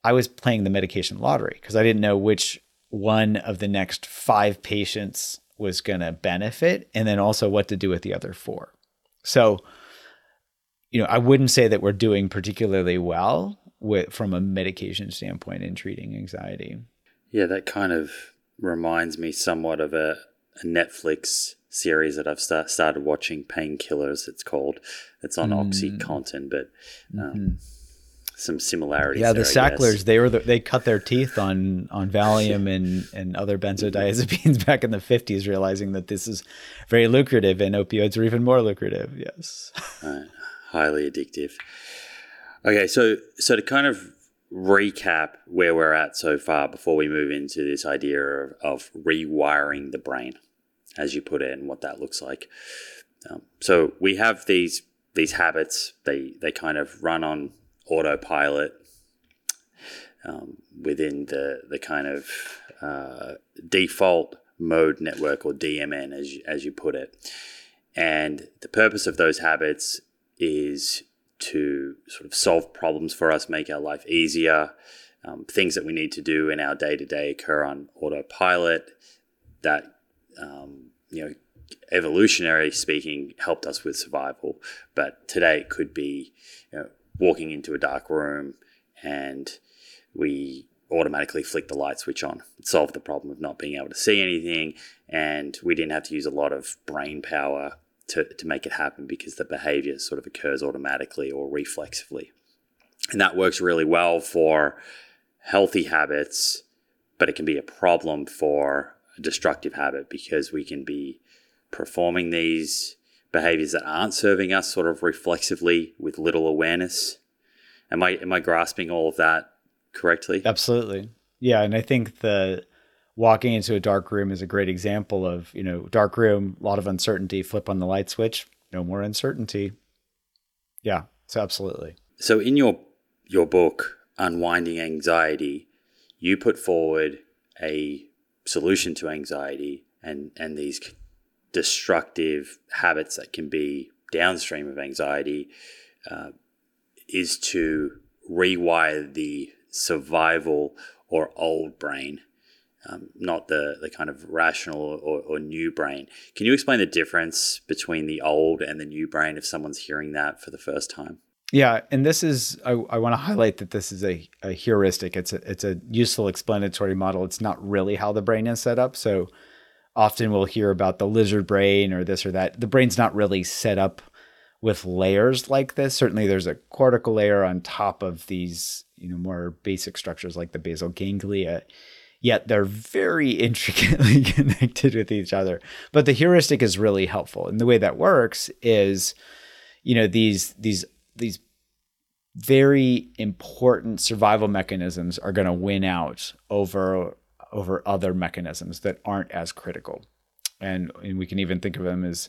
I was playing the medication lottery because I didn't know which one of the next five patients was going to benefit and then also what to do with the other four. So, you know, I wouldn't say that we're doing particularly well with from a medication standpoint in treating anxiety. Yeah, that kind of reminds me somewhat of a, a Netflix series that I've start, started watching, Painkillers. It's called. It's on mm. OxyContin, but um, mm-hmm. Some similarities. Yeah, the Sacklers they were the, they cut their teeth on on Valium and and other benzodiazepines back in the fifties, realizing that this is very lucrative and opioids are even more lucrative. Yes, right. highly addictive. Okay, so so to kind of recap where we're at so far before we move into this idea of, of rewiring the brain, as you put it, and what that looks like. Um, so we have these these habits. They they kind of run on autopilot um, within the the kind of uh, default mode network or DMN, as you, as you put it. And the purpose of those habits is to sort of solve problems for us, make our life easier. Um, things that we need to do in our day to day occur on autopilot. That um, you know, evolutionary speaking, helped us with survival. But today it could be walking into a dark room and we automatically flick the light switch on. It solved the problem of not being able to see anything, and we didn't have to use a lot of brain power to, to make it happen because the behavior sort of occurs automatically or reflexively. And that works really well for healthy habits, but it can be a problem for a destructive habit because we can be performing these behaviors that aren't serving us sort of reflexively with little awareness. Am I am I grasping all of that correctly? Absolutely. Yeah, and I think the walking into a dark room is a great example of, you know, dark room, a lot of uncertainty, flip on the light switch, no more uncertainty. Yeah, so absolutely. So in your your book, Unwinding Anxiety, you put forward a solution to anxiety and and these destructive habits that can be downstream of anxiety uh, is to rewire the survival or old brain um, not the, the kind of rational or, or, new brain. Can you explain the difference between the old and the new brain if someone's hearing that for the first time? Yeah, and this is I, I want to highlight that this is a, a heuristic. It's a it's a useful explanatory model. It's not really how the brain is set up. So often we'll hear about the lizard brain or this or that. The brain's not really set up with layers like this. Certainly there's a cortical layer on top of these, you know, more basic structures like the basal ganglia yet they're very intricately connected with each other. But the heuristic is really helpful. And the way that works is, you know, these these these very important survival mechanisms are going to win out over over other mechanisms that aren't as critical. And, and we can even think of them as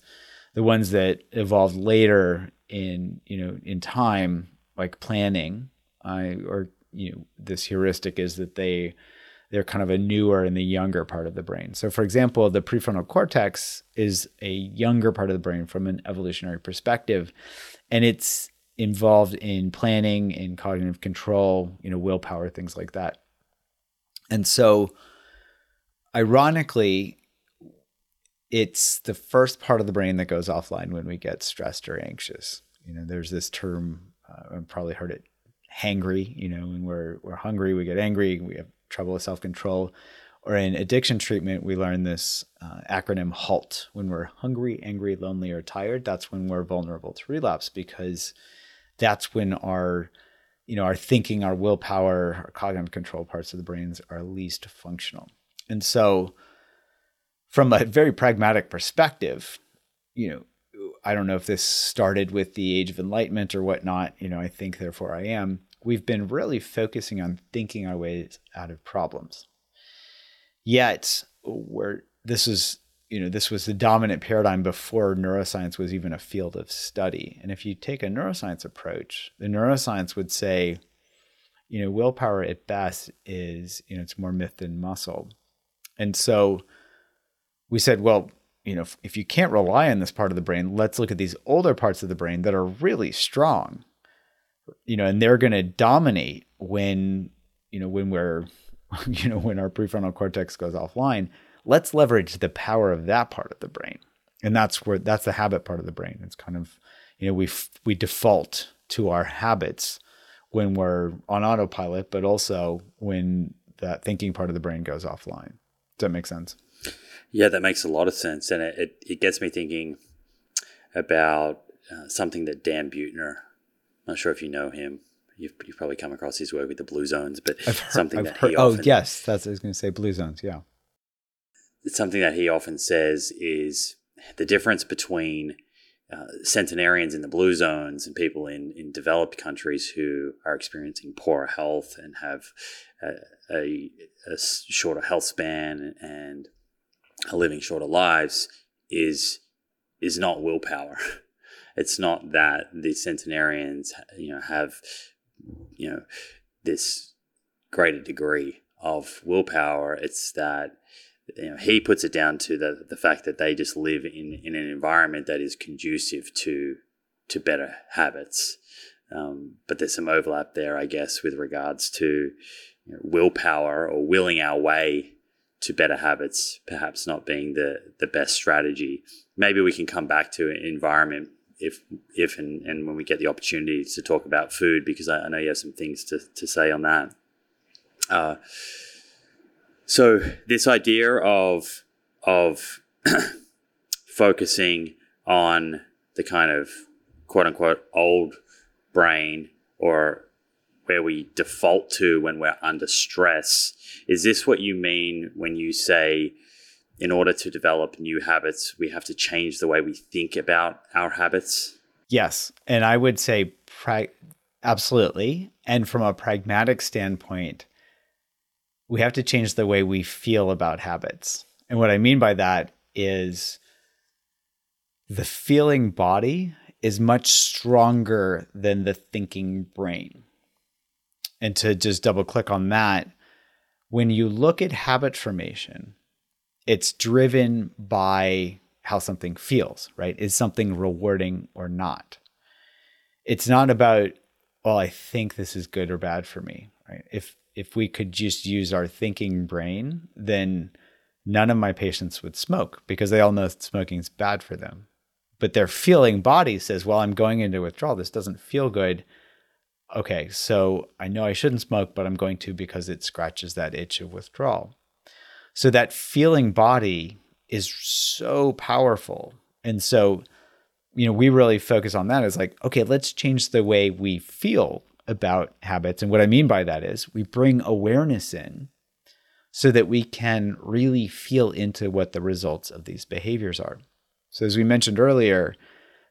the ones that evolved later in you know in time like planning I, or you know this heuristic is that they they're kind of a newer and the younger part of the brain. So, for example, the prefrontal cortex is a younger part of the brain from an evolutionary perspective, and it's involved in planning, in cognitive control, you know, willpower, things like that. And so, ironically, it's the first part of the brain that goes offline when we get stressed or anxious. You know, there's this term, uh, I've probably heard it, hangry. You know, when we're we're hungry, we get angry, we have trouble with self control. Or in addiction treatment, we learn this uh, acronym HALT. When we're hungry, angry, lonely, or tired, that's when we're vulnerable to relapse because that's when our you know our thinking our willpower our cognitive control parts of the brains are least functional and so from a very pragmatic perspective you know i don't know if this started with the age of enlightenment or whatnot you know i think therefore i am we've been really focusing on thinking our ways out of problems. Yet, where this is, you know, this was the dominant paradigm before neuroscience was even a field of study. And if you take a neuroscience approach, the neuroscience would say, you know, willpower at best is, you know, it's more myth than muscle. And so we said, well, you know, if, if you can't rely on this part of the brain, let's look at these older parts of the brain that are really strong. You know, and they're going to dominate when, you know, when we're, you know, when our prefrontal cortex goes offline. Let's leverage the power of that part of the brain. And that's where that's the habit part of the brain. It's kind of, you know, we we default to our habits when we're on autopilot, but also when that thinking part of the brain goes offline. Does that make sense? Yeah, that makes a lot of sense. And it, it, it gets me thinking about uh, something that Dan Buettner, I'm not sure if you know him, you've, you've probably come across his work with the Blue Zones, but heard, something I've that heard, he oh yes, that's I was going to say Blue Zones. Yeah, it's something that he often says is the difference between uh, centenarians in the blue zones and people in, in developed countries who are experiencing poor health and have a, a, a shorter health span and are living shorter lives is is not willpower. It's not that the centenarians, you know, have you know this greater degree of willpower. It's that you know, he puts it down to the, the fact that they just live in, in an environment that is conducive to to better habits. Um, but there's some overlap there, I guess, with regards to you know, willpower or willing our way to better habits, perhaps not being the, the best strategy. Maybe we can come back to environment if if and, and when we get the opportunity to talk about food, because I, I know you have some things to, to say on that. Uh, so this idea of of focusing on the kind of quote unquote old brain or where we default to when we're under stress is this what you mean when you say in order to develop new habits we have to change the way we think about our habits yes, and I would say pra- absolutely. And from a pragmatic standpoint, we have to change the way we feel about habits. And what I mean by that is the feeling body is much stronger than the thinking brain. And to just double click on that, when you look at habit formation, it's driven by how something feels, right? Is something rewarding or not? It's not about, well, I think this is good or bad for me, right? If if we could just use our thinking brain, then none of my patients would smoke because they all know smoking is bad for them. But their feeling body says, well, I'm going into withdrawal. This doesn't feel good. Okay, so I know I shouldn't smoke, but I'm going to because it scratches that itch of withdrawal. So that feeling body is so powerful. And so, you know, we really focus on that as like, okay, let's change the way we feel about habits. And what I mean by that is we bring awareness in so that we can really feel into what the results of these behaviors are. So, as we mentioned earlier,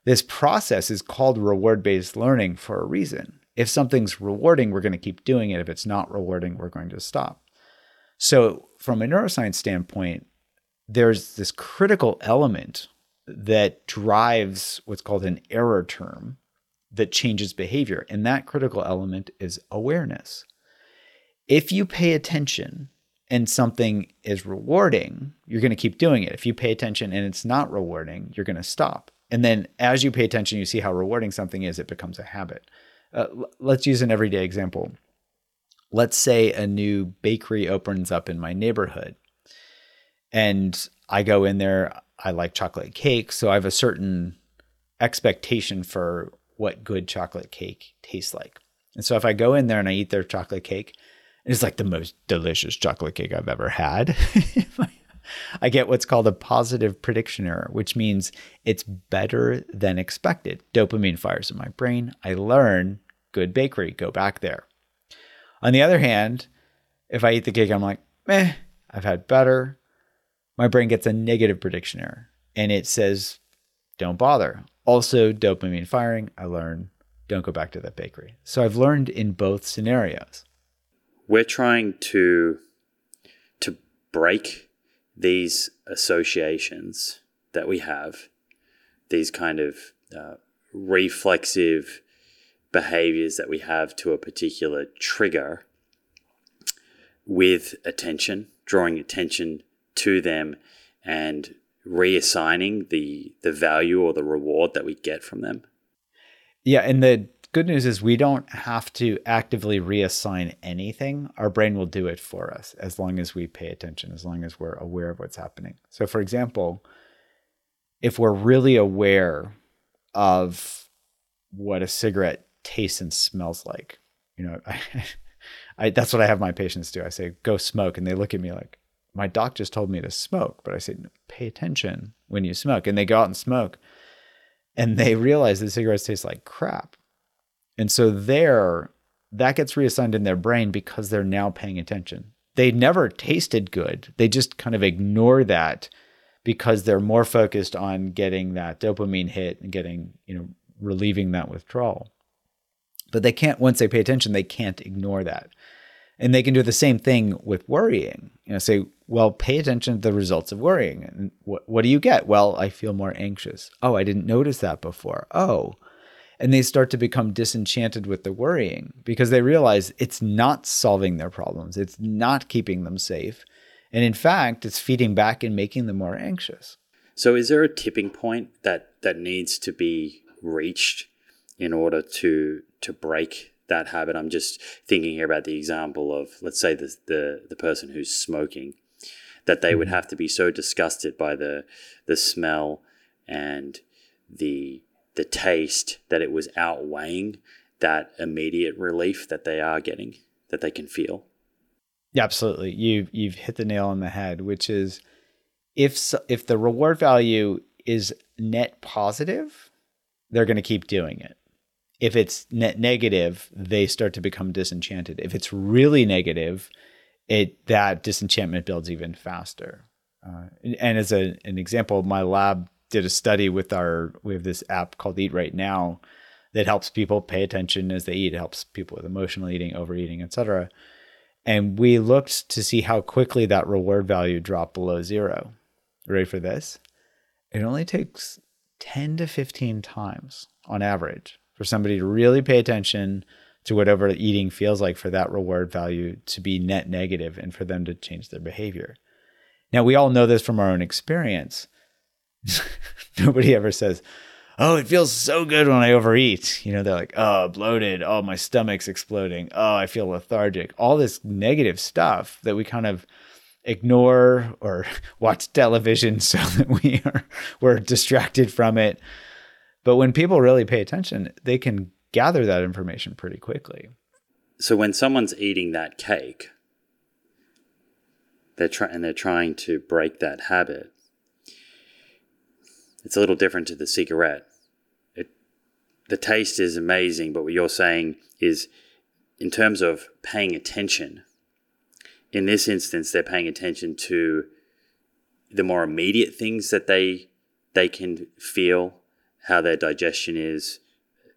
this process is called reward based learning for a reason. If something's rewarding, we're going to keep doing it. If it's not rewarding, we're going to stop. So, from a neuroscience standpoint, there's this critical element that drives what's called an error term that changes behavior. And that critical element is awareness. If you pay attention and something is rewarding, you're going to keep doing it. If you pay attention and it's not rewarding, you're going to stop. And then as you pay attention, you see how rewarding something is, it becomes a habit. Uh, let's use an everyday example. Let's say a new bakery opens up in my neighborhood and I go in there. I like chocolate cake. So I have a certain expectation for what good chocolate cake tastes like. And so if I go in there and I eat their chocolate cake, it's like the most delicious chocolate cake I've ever had. I get what's called a positive prediction error, which means it's better than expected. Dopamine fires in my brain. I learn good bakery, go back there. On the other hand, if I eat the cake, I'm like, meh, I've had better. My brain gets a negative prediction error and it says, don't bother. Also, dopamine firing, I learn don't go back to that bakery. So I've learned in both scenarios. We're trying to to break these associations that we have, these kind of uh, reflexive behaviors that we have to a particular trigger with attention, drawing attention to them and reassigning the the value or the reward that we get from them. Yeah, and the good news is we don't have to actively reassign anything. Our brain will do it for us as long as we pay attention, as long as we're aware of what's happening. So for example, if we're really aware of what a cigarette tastes and smells like, you know, I, I that's what I have my patients do. I say, go smoke. And they look at me like, my doc just told me to smoke. But I say, pay attention when you smoke. And they go out and smoke. And they realize that cigarettes taste like crap. And so there, that gets reassigned in their brain because they're now paying attention. They never tasted good. They just kind of ignore that because they're more focused on getting that dopamine hit and getting, you know, relieving that withdrawal. But they can't, once they pay attention, they can't ignore that. And they can do the same thing with worrying. You know, say, well, pay attention to the results of worrying. And what, what do you get? Well, I feel more anxious. Oh, I didn't notice that before. Oh. And they start to become disenchanted with the worrying because they realize it's not solving their problems, it's not keeping them safe. And in fact, it's feeding back and making them more anxious. So, is there a tipping point that, that needs to be reached in order to to break that habit. I'm just thinking here about the example of let's say the the, the person who's smoking, that they would mm-hmm. have to be so disgusted by the the smell and the the taste that it was outweighing that immediate relief that they are getting that they can feel. Yeah, absolutely. You you've hit the nail on the head, which is if if the reward value is net positive, they're going to keep doing it. If it's net negative, they start to become disenchanted. If it's really negative, it that disenchantment builds even faster. Uh, and as a, an example, my lab did a study with our we have this app called Eat Right Now that helps people pay attention as they eat. It helps people with emotional eating, overeating, etc. And we looked to see how quickly that reward value dropped below zero. Ready for this? It only takes 10 to 15 times on average for somebody to really pay attention to whatever eating feels like for that reward value to be net negative and for them to change their behavior. Now, we all know this from our own experience. Nobody ever says, Oh, it feels so good when I overeat. You know, they're like, Oh, bloated. Oh, my stomach's exploding. Oh, I feel lethargic. All this negative stuff that we kind of ignore or watch television so that we are we're distracted from it. But when people really pay attention, they can gather that information pretty quickly. So when someone's eating that cake, they're trying and they're trying to break that habit. It's a little different to the cigarette. It, the taste is amazing, but what you're saying is, in terms of paying attention, in this instance, they're paying attention to the more immediate things that they they can feel, how their digestion is,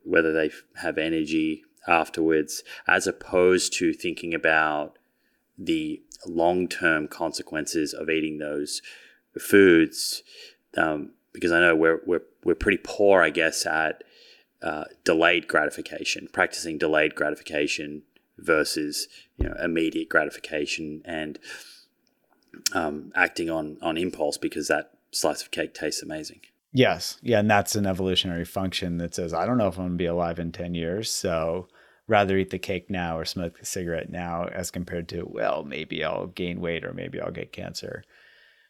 whether they have energy afterwards, as opposed to thinking about the long term consequences of eating those foods. Um, because I know we're, we're, we're pretty poor, I guess, at uh, delayed gratification, practicing delayed gratification versus you know immediate gratification and um, acting on on impulse because that slice of cake tastes amazing. Yes, yeah, and that's an evolutionary function that says I don't know if I'm going to be alive in ten years, so rather eat the cake now or smoke the cigarette now as compared to well maybe I'll gain weight or maybe I'll get cancer.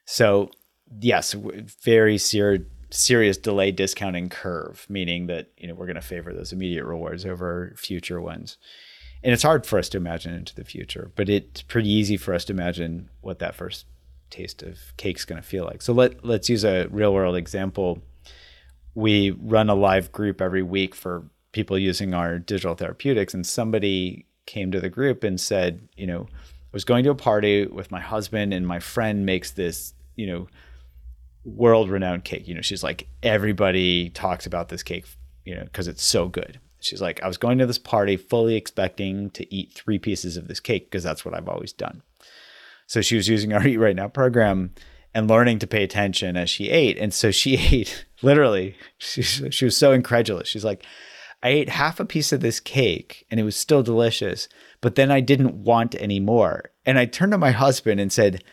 So yes, very ser- serious delay discounting curve, meaning that you know we're going to favor those immediate rewards over future ones and it's hard for us to imagine into the future, but it's pretty easy for us to imagine what that first taste of cake's going to feel like. So let let's use a real world example. We run a live group every week for people using our digital therapeutics, and somebody came to the group and said, you know, I was going to a party with my husband, and my friend makes this, you know, world renowned cake. You know, she's like everybody talks about this cake, you know, because it's so good. She's like, I was going to this party fully expecting to eat three pieces of this cake because that's what I've always done. So she was using our Eat Right Now program and learning to pay attention as she ate. And so she ate literally, she, she was so incredulous. She's like, I ate half a piece of this cake and it was still delicious, but then I didn't want any more. And I turned to my husband and said,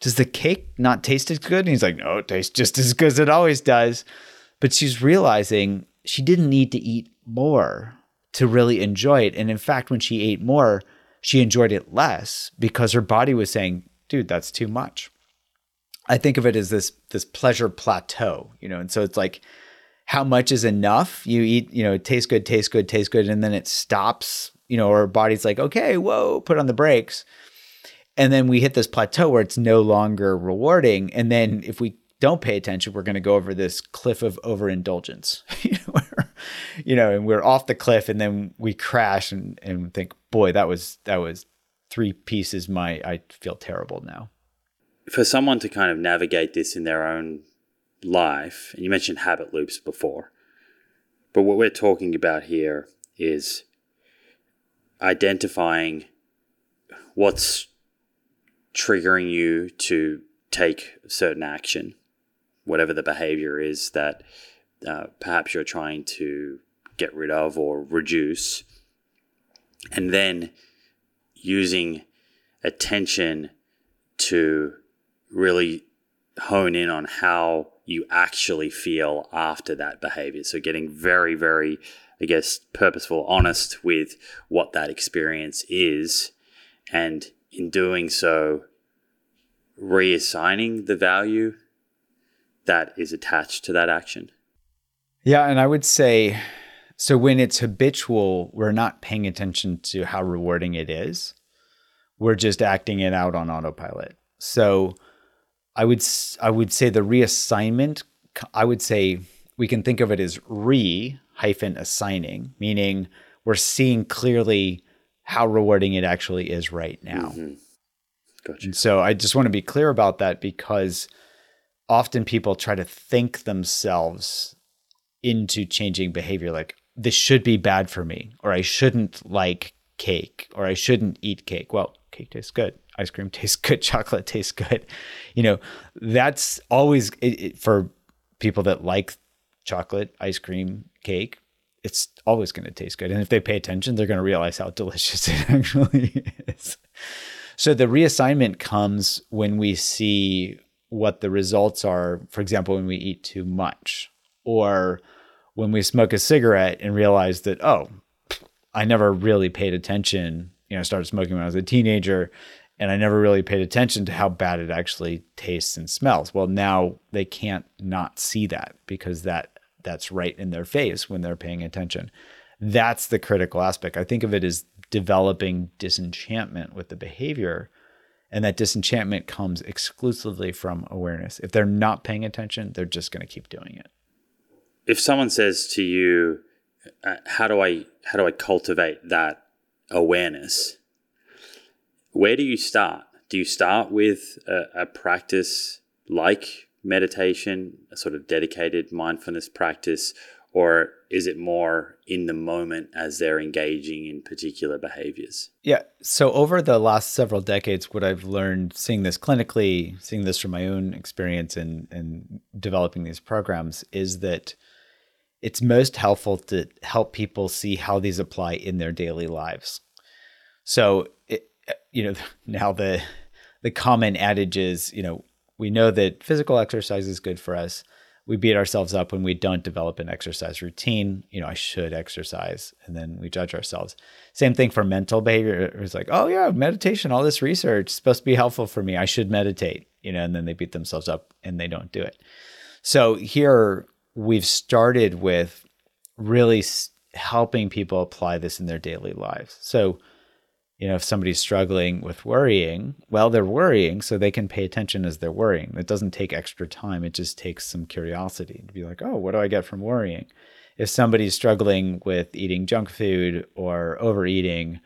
does the cake not taste as good? And he's like, no, it tastes just as good as it always does. But she's realizing she didn't need to eat more to really enjoy it. And in fact, when she ate more, she enjoyed it less because her body was saying, dude, that's too much. I think of it as this this pleasure plateau, you know, and so it's like how much is enough? You eat, you know, it tastes good, tastes good, tastes good, and then it stops, you know, our body's like, okay, whoa, put on the brakes. And then we hit this plateau where it's no longer rewarding. And then if we don't pay attention, we're going to go over this cliff of overindulgence, you know, and we're off the cliff and then we crash and, and think, boy, that was, that was three pieces. My, I feel terrible now. For someone to kind of navigate this in their own life, and you mentioned habit loops before, but what we're talking about here is identifying what's triggering you to take certain action, whatever the behavior is that uh, perhaps you're trying to get rid of or reduce, and then using attention to really hone in on how you actually feel after that behavior. So, getting very, very, I guess, purposeful, honest with what that experience is, and in doing so, reassigning the value that is attached to that action. Yeah. And I would say so when it's habitual, we're not paying attention to how rewarding it is. We're just acting it out on autopilot. So I would I would say the reassignment I would say we can think of it as re hyphen assigning, meaning we're seeing clearly how rewarding it actually is right now. Mm-hmm. Gotcha. so I just want to be clear about that because often people try to think themselves into changing behavior like this should be bad for me or I shouldn't like cake or I shouldn't eat cake. Well, cake tastes good. Ice cream tastes good. Chocolate tastes good. You know, that's always it, it, for people that like chocolate, ice cream, cake. It's always going to taste good. And if they pay attention, they're going to realize how delicious it actually is. So the reassignment comes when we see what the results are. For example, when we eat too much, or when we smoke a cigarette and realize that, oh, I never really paid attention. You know, I started smoking when I was a teenager and I never really paid attention to how bad it actually tastes and smells. Well, now they can't not see that because that that's right in their face when they're paying attention. That's the critical aspect. I think of it as developing disenchantment with the behavior. And that disenchantment comes exclusively from awareness. If they're not paying attention, they're just going to keep doing it. If someone says to you, uh, "How do I how do I cultivate that awareness?" Where do you start? Do you start with a, a practice like meditation, a sort of dedicated mindfulness practice, or is it more in the moment as they're engaging in particular behaviors? Yeah. So, over the last several decades, what I've learned seeing this clinically, seeing this from my own experience in, in developing these programs, is that it's most helpful to help people see how these apply in their daily lives. So, it, uh, you know, now the the common adage is, you know, we know that physical exercise is good for us we beat ourselves up when we don't develop an exercise routine. You know, I should exercise, and then we judge ourselves. Same thing for mental behavior. It's like, oh yeah, meditation, all this research supposed to be helpful for me. I should meditate. You know, and then they beat themselves up and they don't do it. So here we've started with really helping people apply this in their daily lives. So you know, if somebody's struggling with worrying, well, they're worrying, so they can pay attention as they're worrying. It doesn't take extra time. It just takes some curiosity to be like, oh, what do I get from worrying? If somebody's struggling with eating junk food or overeating,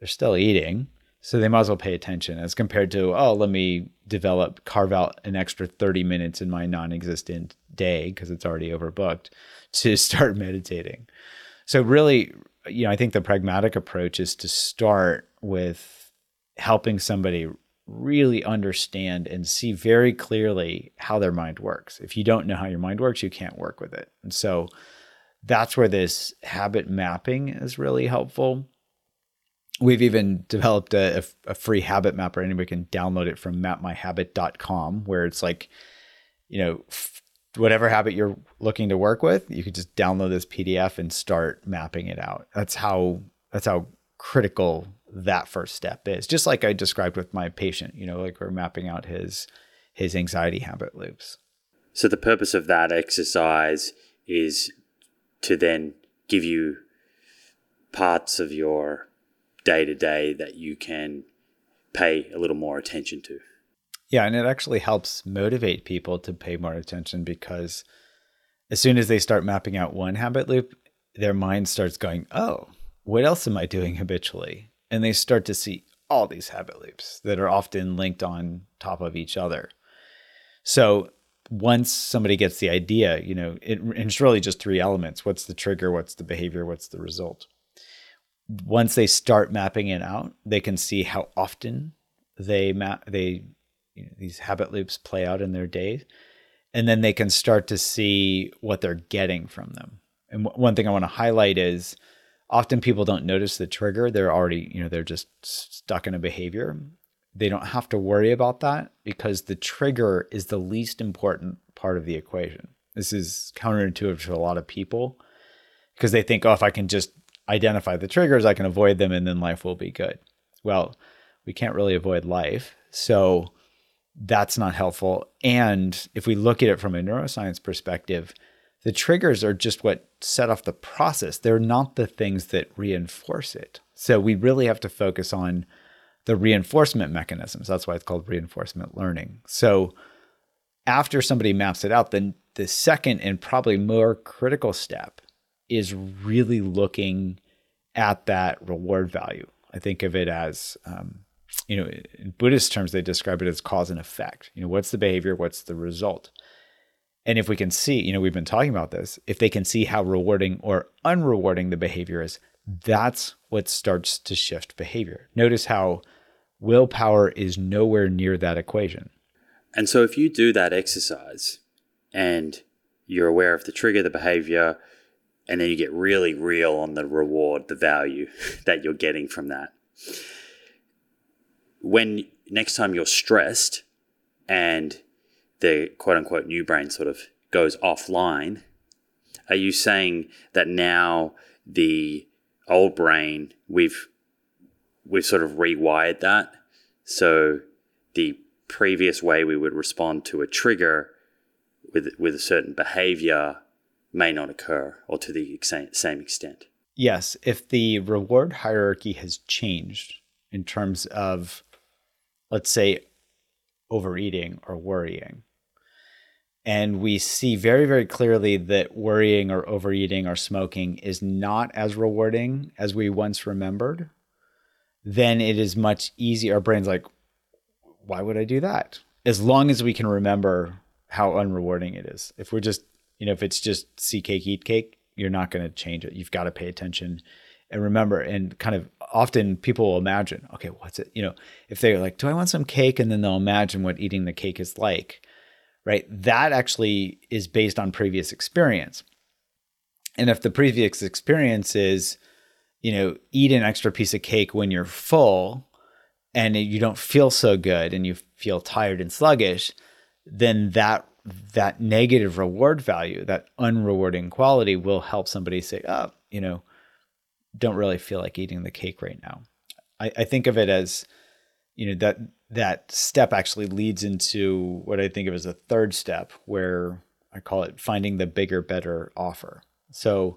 they're still eating. So they might as well pay attention as compared to, oh, let me develop, carve out an extra 30 minutes in my non existent day because it's already overbooked to start meditating. So, really, you know, I think the pragmatic approach is to start with helping somebody really understand and see very clearly how their mind works. If you don't know how your mind works, you can't work with it. And so that's where this habit mapping is really helpful. We've even developed a, a, free habit mapper. Anybody can download it from mapmyhabit.com, where it's like, you know, f- whatever habit you're looking to work with, you could just download this PDF and start mapping it out. That's how that's how critical that first step is. Just like I described with my patient, you know, like we're mapping out his his anxiety habit loops. So the purpose of that exercise is to then give you parts of your day to day that you can pay a little more attention to. Yeah, and it actually helps motivate people to pay more attention because as soon as they start mapping out one habit loop, their mind starts going, "Oh, what else am I doing habitually?" And they start to see all these habit loops that are often linked on top of each other. So once somebody gets the idea, you know, it, it's really just three elements. What's the trigger? What's the behavior? What's the result? Once they start mapping it out, they can see how often they map, they, you know, these habit loops play out in their days. And then they can start to see what they're getting from them. And w- one thing I want to highlight is often people don't notice the trigger. They're already, you know, they're just stuck in a behavior they don't have to worry about that because the trigger is the least important part of the equation. This is counterintuitive to a lot of people because they think, oh, if I can just identify the triggers, I can avoid them and then life will be good. Well, we can't really avoid life. So that's not helpful. And if we look at it from a neuroscience perspective, the triggers are just what set off the process. They're not the things that reinforce it. So we really have to focus on the reinforcement mechanisms. That's why it's called reinforcement learning. So after somebody maps it out, then the second and probably more critical step is really looking at that reward value. I think of it as, um, you know, in Buddhist terms, they describe it as cause and effect. You know, what's the behavior? What's the result? And if we can see, you know, we've been talking about this, if they can see how rewarding or unrewarding the behavior is, that's what starts to shift behavior. Notice how willpower is nowhere near that equation. And so if you do that exercise and you're aware of the trigger, the behavior, and then you get really real on the reward, the value that you're getting from that. When next time you're stressed and the quote unquote new brain sort of goes offline, are you saying that now the old brain, we've we've sort of rewired that. So the previous way we would respond to a trigger with with a certain behavior may not occur or to the same extent. Yes, if the reward hierarchy has changed in terms of let's say overeating or worrying. And we see very, very clearly that worrying or overeating or smoking is not as rewarding as we once remembered then it is much easier. Our brain's like, why would I do that? As long as we can remember how unrewarding it is. If we're just, you know, if it's just see cake, eat cake, you're not going to change it. You've got to pay attention and remember. And kind of often people will imagine, okay, what's it? You know, if they're like, do I want some cake? And then they'll imagine what eating the cake is like, right? That actually is based on previous experience. And if the previous experience is, you know, eat an extra piece of cake when you're full and you don't feel so good and you feel tired and sluggish, then that that negative reward value, that unrewarding quality will help somebody say, oh, you know, don't really feel like eating the cake right now. I, I think of it as, you know, that that step actually leads into what I think of as a third step where I call it finding the bigger, better offer. So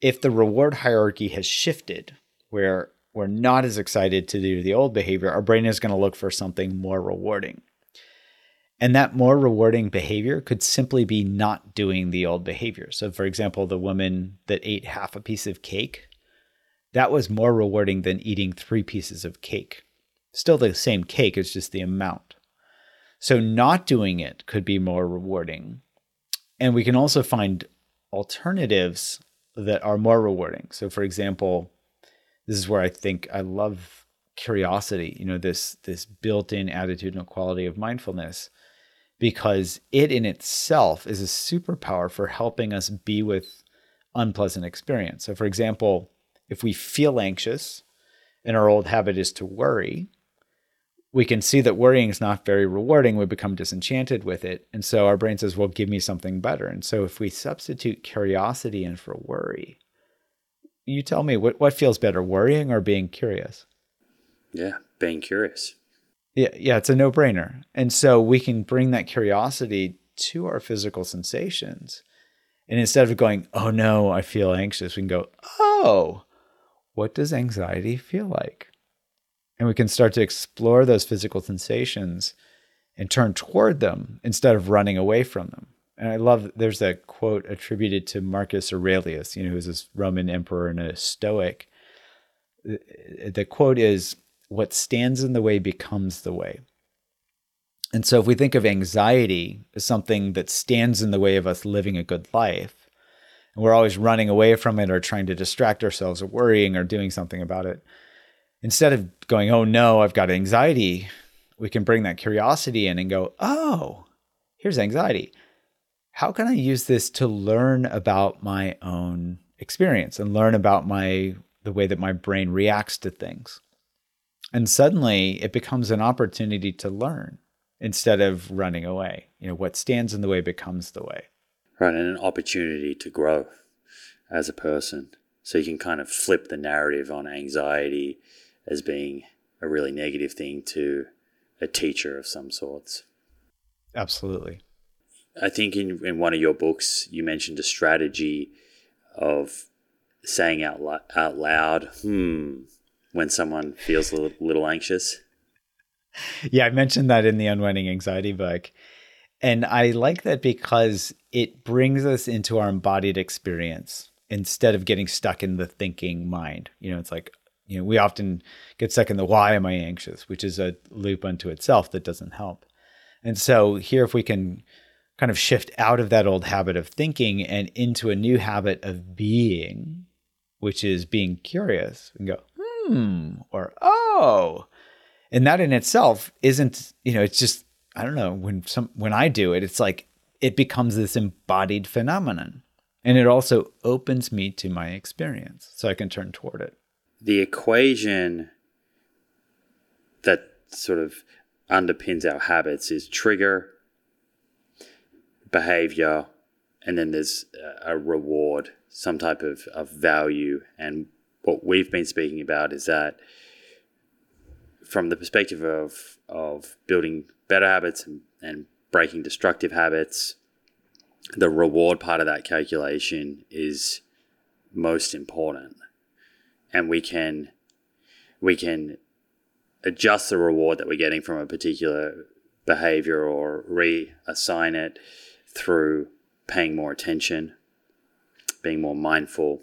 if the reward hierarchy has shifted where we're not as excited to do the old behavior, our brain is going to look for something more rewarding. And that more rewarding behavior could simply be not doing the old behavior. So, for example, the woman that ate half a piece of cake, that was more rewarding than eating three pieces of cake. Still the same cake, it's just the amount. So, not doing it could be more rewarding. And we can also find alternatives that are more rewarding. So, for example, this is where I think I love curiosity. You know, this this built-in attitudinal quality of mindfulness, because it in itself is a superpower for helping us be with unpleasant experience. So, for example, if we feel anxious, and our old habit is to worry, we can see that worrying is not very rewarding. We become disenchanted with it. And so our brain says, well, give me something better. And so if we substitute curiosity in for worry, you tell me what, what feels better, worrying or being curious? Yeah, being curious. Yeah, yeah, it's a no brainer. And so we can bring that curiosity to our physical sensations. And instead of going, oh no, I feel anxious, we can go, oh, what does anxiety feel like? And we can start to explore those physical sensations and turn toward them instead of running away from them. And I love there's a quote attributed to Marcus Aurelius, you know, who's this Roman emperor and a Stoic. The quote is, What stands in the way becomes the way. And so if we think of anxiety as something that stands in the way of us living a good life, and we're always running away from it or trying to distract ourselves or worrying or doing something about it, instead of going, oh no, I've got anxiety, we can bring that curiosity in and go, oh, here's anxiety. How can I use this to learn about my own experience and learn about my the way that my brain reacts to things? And suddenly it becomes an opportunity to learn instead of running away. You know, what stands in the way becomes the way. Right, and an opportunity to grow as a person. So you can kind of flip the narrative on anxiety as being a really negative thing to a teacher of some sorts. Absolutely. I think in, in one of your books, you mentioned a strategy of saying out, lo- out loud, hmm, when someone feels a little, anxious. Yeah, I mentioned that in the Unwinding Anxiety book. And I like that because it brings us into our embodied experience instead of getting stuck in the thinking mind. You know, it's like, you know, we often get stuck in the why am I anxious, which is a loop unto itself that doesn't help. And so here, if we can kind of shift out of that old habit of thinking and into a new habit of being, which is being curious, and go, hmm, or oh. And that in itself isn't, you know, it's just, I don't know, when some when I do it, it's like it becomes this embodied phenomenon. And it also opens me to my experience so I can turn toward it the equation that sort of underpins our habits is trigger, behavior, and then there's a reward, some type of, of value. And what we've been speaking about is that from the perspective of, of building better habits and, and breaking destructive habits, the reward part of that calculation is most important and we can we can adjust the reward that we're getting from a particular behavior or reassign it through paying more attention, being more mindful.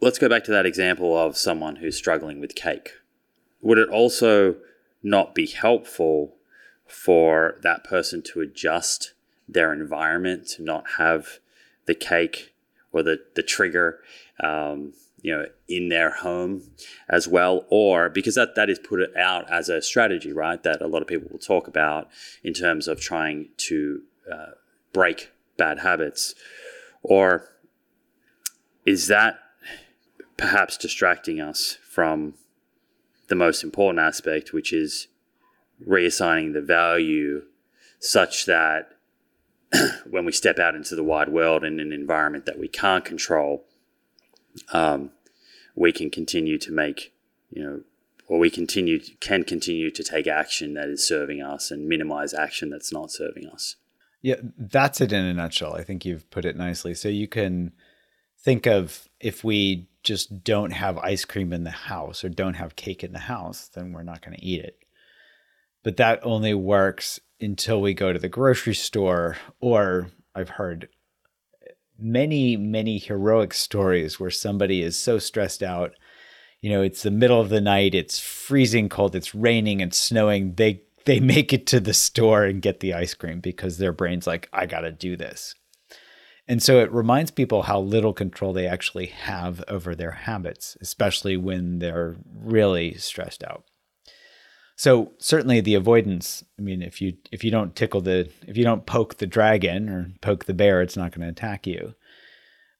Let's go back to that example of someone who's struggling with cake. Would it also not be helpful for that person to adjust their environment to not have the cake or the, the trigger um, you know in their home as well or because that that is put out as a strategy right that a lot of people will talk about in terms of trying to uh, break bad habits or is that perhaps distracting us from the most important aspect which is reassigning the value such that when we step out into the wide world in an environment that we can't control um, we can continue to make, you know, or we continue can continue to take action that is serving us and minimize action that's not serving us. Yeah, that's it in a nutshell. I think you've put it nicely. So you can think of if we just don't have ice cream in the house or don't have cake in the house, then we're not going to eat it. But that only works until we go to the grocery store, or I've heard many, many heroic stories where somebody is so stressed out. You know, it's the middle of the night, it's freezing cold, it's raining and snowing. They they make it to the store and get the ice cream because their brain's like, I gotta do this. And so it reminds people how little control they actually have over their habits, especially when they're really stressed out. So certainly the avoidance. I mean, if you if you don't tickle the if you don't poke the dragon or poke the bear, it's not going to attack you.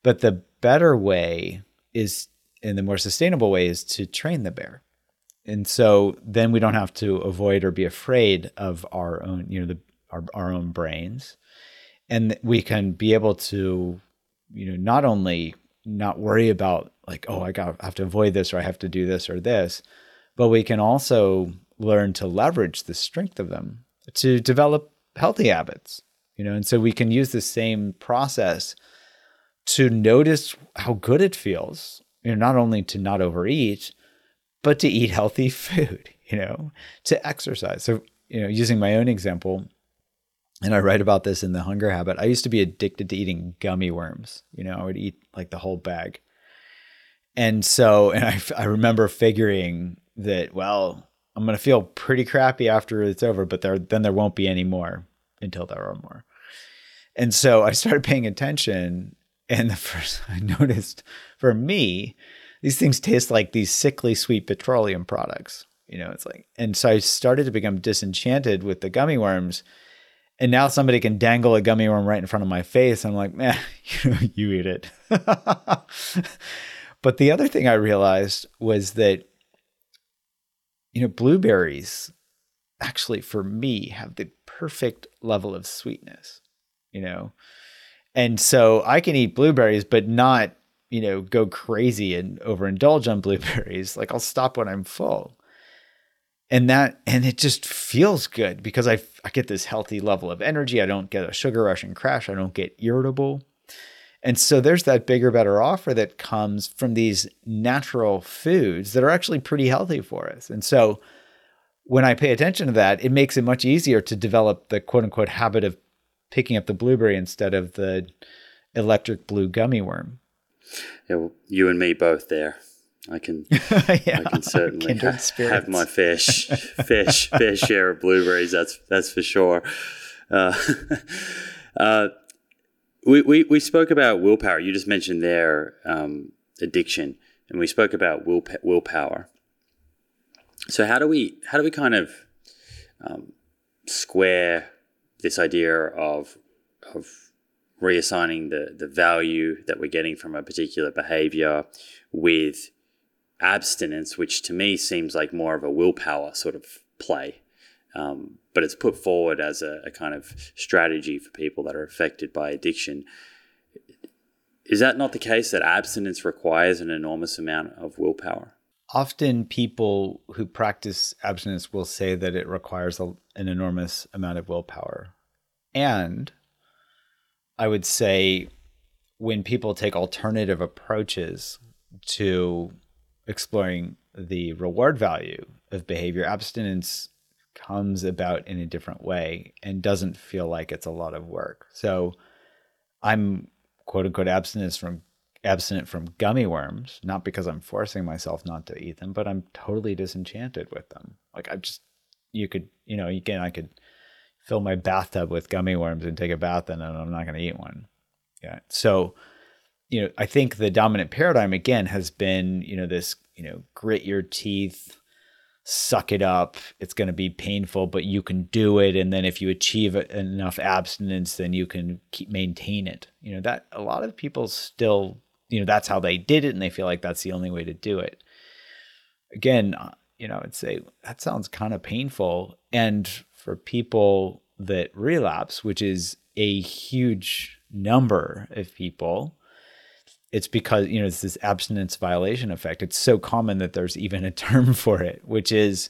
But the better way is, and the more sustainable way is to train the bear. And so then we don't have to avoid or be afraid of our own, you know, the, our, our own brains. And we can be able to, you know, not only not worry about like, oh, I got I have to avoid this or I have to do this or this, but we can also learn to leverage the strength of them to develop healthy habits, you know, and so we can use the same process to notice how good it feels, you know, not only to not overeat, but to eat healthy food, you know, to exercise. So, you know, using my own example, and I write about this in the hunger habit. I used to be addicted to eating gummy worms. You know, I would eat like the whole bag. And so, and I, I remember figuring that, well, I'm going to feel pretty crappy after it's over, but there, then there won't be any more until there are more. And so I started paying attention. And the first I noticed for me, these things taste like these sickly sweet petroleum products. You know, it's like, and so I started to become disenchanted with the gummy worms. And now somebody can dangle a gummy worm right in front of my face. I'm like, man, you, you eat it. but the other thing I realized was that, you know, blueberries actually, for me, have the perfect level of sweetness, you know? And so I can eat blueberries, but not you know, go crazy and overindulge on blueberries. Like I'll stop when I'm full. And that and it just feels good because I I get this healthy level of energy. I don't get a sugar rush and crash. I don't get irritable. And so there's that bigger better offer that comes from these natural foods that are actually pretty healthy for us. And so when I pay attention to that, it makes it much easier to develop the quote unquote habit of picking up the blueberry instead of the electric blue gummy worm yeah, well, you and me both there. I can, yeah, I can certainly ha- have my fair, sh- fair, fair share of blueberries. That's that's for sure. Uh, uh, we, we we spoke about willpower. You just mentioned there um, addiction, and we spoke about will willpower. So how do we how do we kind of um, square this idea of of reassigning the, the value that we're getting from a particular behavior with abstinence, which to me seems like more of a willpower sort of play. Um, but it's put forward as a, a, kind of strategy for people that are affected by addiction. Is that not the case that abstinence requires an enormous amount of willpower? Often, people who practice abstinence will say that it requires a, an enormous amount of willpower. And I would say when people take alternative approaches to exploring the reward value of behavior, abstinence comes about in a different way and doesn't feel like it's a lot of work. So I'm quote unquote abstinence from abstinent from gummy worms, not because I'm forcing myself not to eat them, but I'm totally disenchanted with them. Like I just you could, you know, again I could fill my bathtub with gummy worms and take a bath and I'm not going to eat one. Yeah. So, you know, I think the dominant paradigm again has been, you know, this, you know, grit your teeth, suck it up. It's going to be painful, but you can do it. And then if you achieve enough abstinence, then you can keep maintain it. You know, that a lot of people still, you know, that's how they did it, and they feel like that's the only way to do it. Again, uh, you know, I'd say that sounds kind of painful. And for people that relapse, which is a huge number of people, it's because, you know, it's this abstinence violation effect. It's so common that there's even a term for it, which is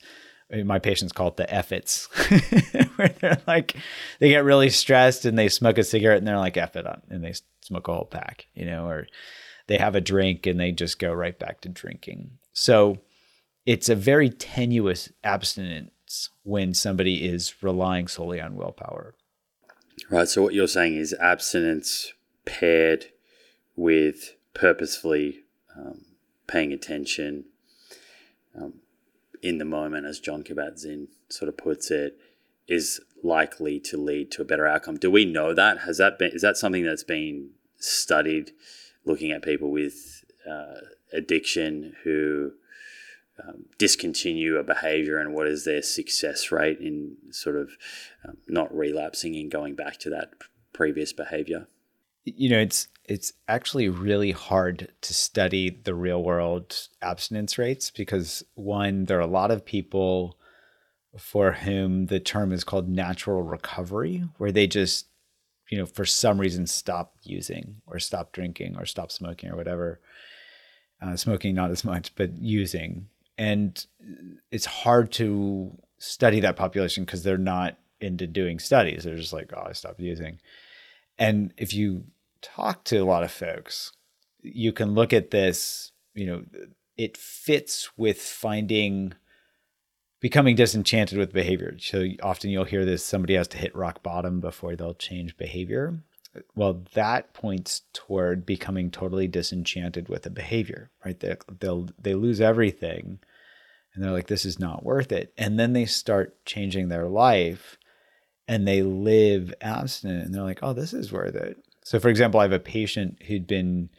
my patients call it the effits, where they're like, they get really stressed and they smoke a cigarette and they're like, F it on, and they smoke a whole pack, you know, or they have a drink and they just go right back to drinking. So it's a very tenuous abstinence when somebody is relying solely on willpower. Right. So what you're saying is abstinence paired with purposefully um, paying attention um, in the moment, as Jon Kabat-Zinn sort of puts it, is likely to lead to a better outcome. Do we know that? Has that been? Is that something that's been studied, looking at people with uh, addiction who um, discontinue a behavior and what is their success rate in sort of um, not relapsing and going back to that previous behavior? You know, it's it's actually really hard to study the real world abstinence rates because one, there are a lot of people for whom the term is called natural recovery, where they just, you know, for some reason stop using or stop drinking or stop smoking or whatever. Uh, smoking not as much, but using, and it's hard to study that population because they're not into doing studies. They're just like, oh, I stopped using. And if you talk to a lot of folks, you can look at this, you know, it fits with finding becoming disenchanted with behavior. So often you'll hear this somebody has to hit rock bottom before they'll change behavior. Well, that points toward becoming totally disenchanted with a behavior, right? They, they'll they lose everything and they're like this is not worth it. And then they start changing their life and they live abstinent and they're like, "Oh, this is worth it." So for example, I have a patient who'd been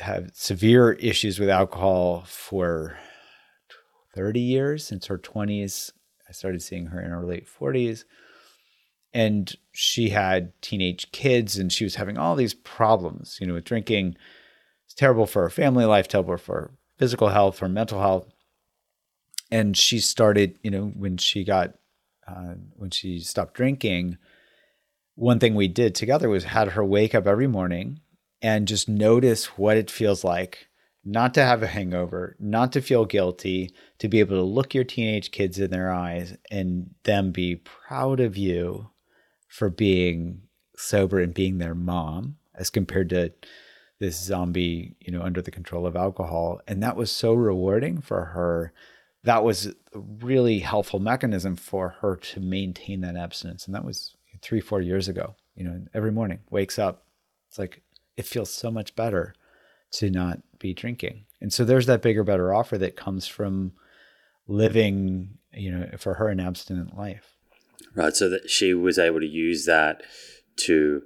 have severe issues with alcohol for 30 years since her 20s. I started seeing her in her late 40s. And she had teenage kids and she was having all these problems, you know, with drinking. It's terrible for her family life, terrible for physical health, for mental health. And she started, you know, when she got, uh, when she stopped drinking, one thing we did together was had her wake up every morning and just notice what it feels like not to have a hangover, not to feel guilty, to be able to look your teenage kids in their eyes and them be proud of you for being sober and being their mom as compared to this zombie, you know, under the control of alcohol. And that was so rewarding for her. That was a really helpful mechanism for her to maintain that abstinence. And that was three, four years ago. You know, every morning wakes up. It's like it feels so much better to not be drinking. And so there's that bigger, better offer that comes from living, you know, for her an abstinent life. Right. So that she was able to use that to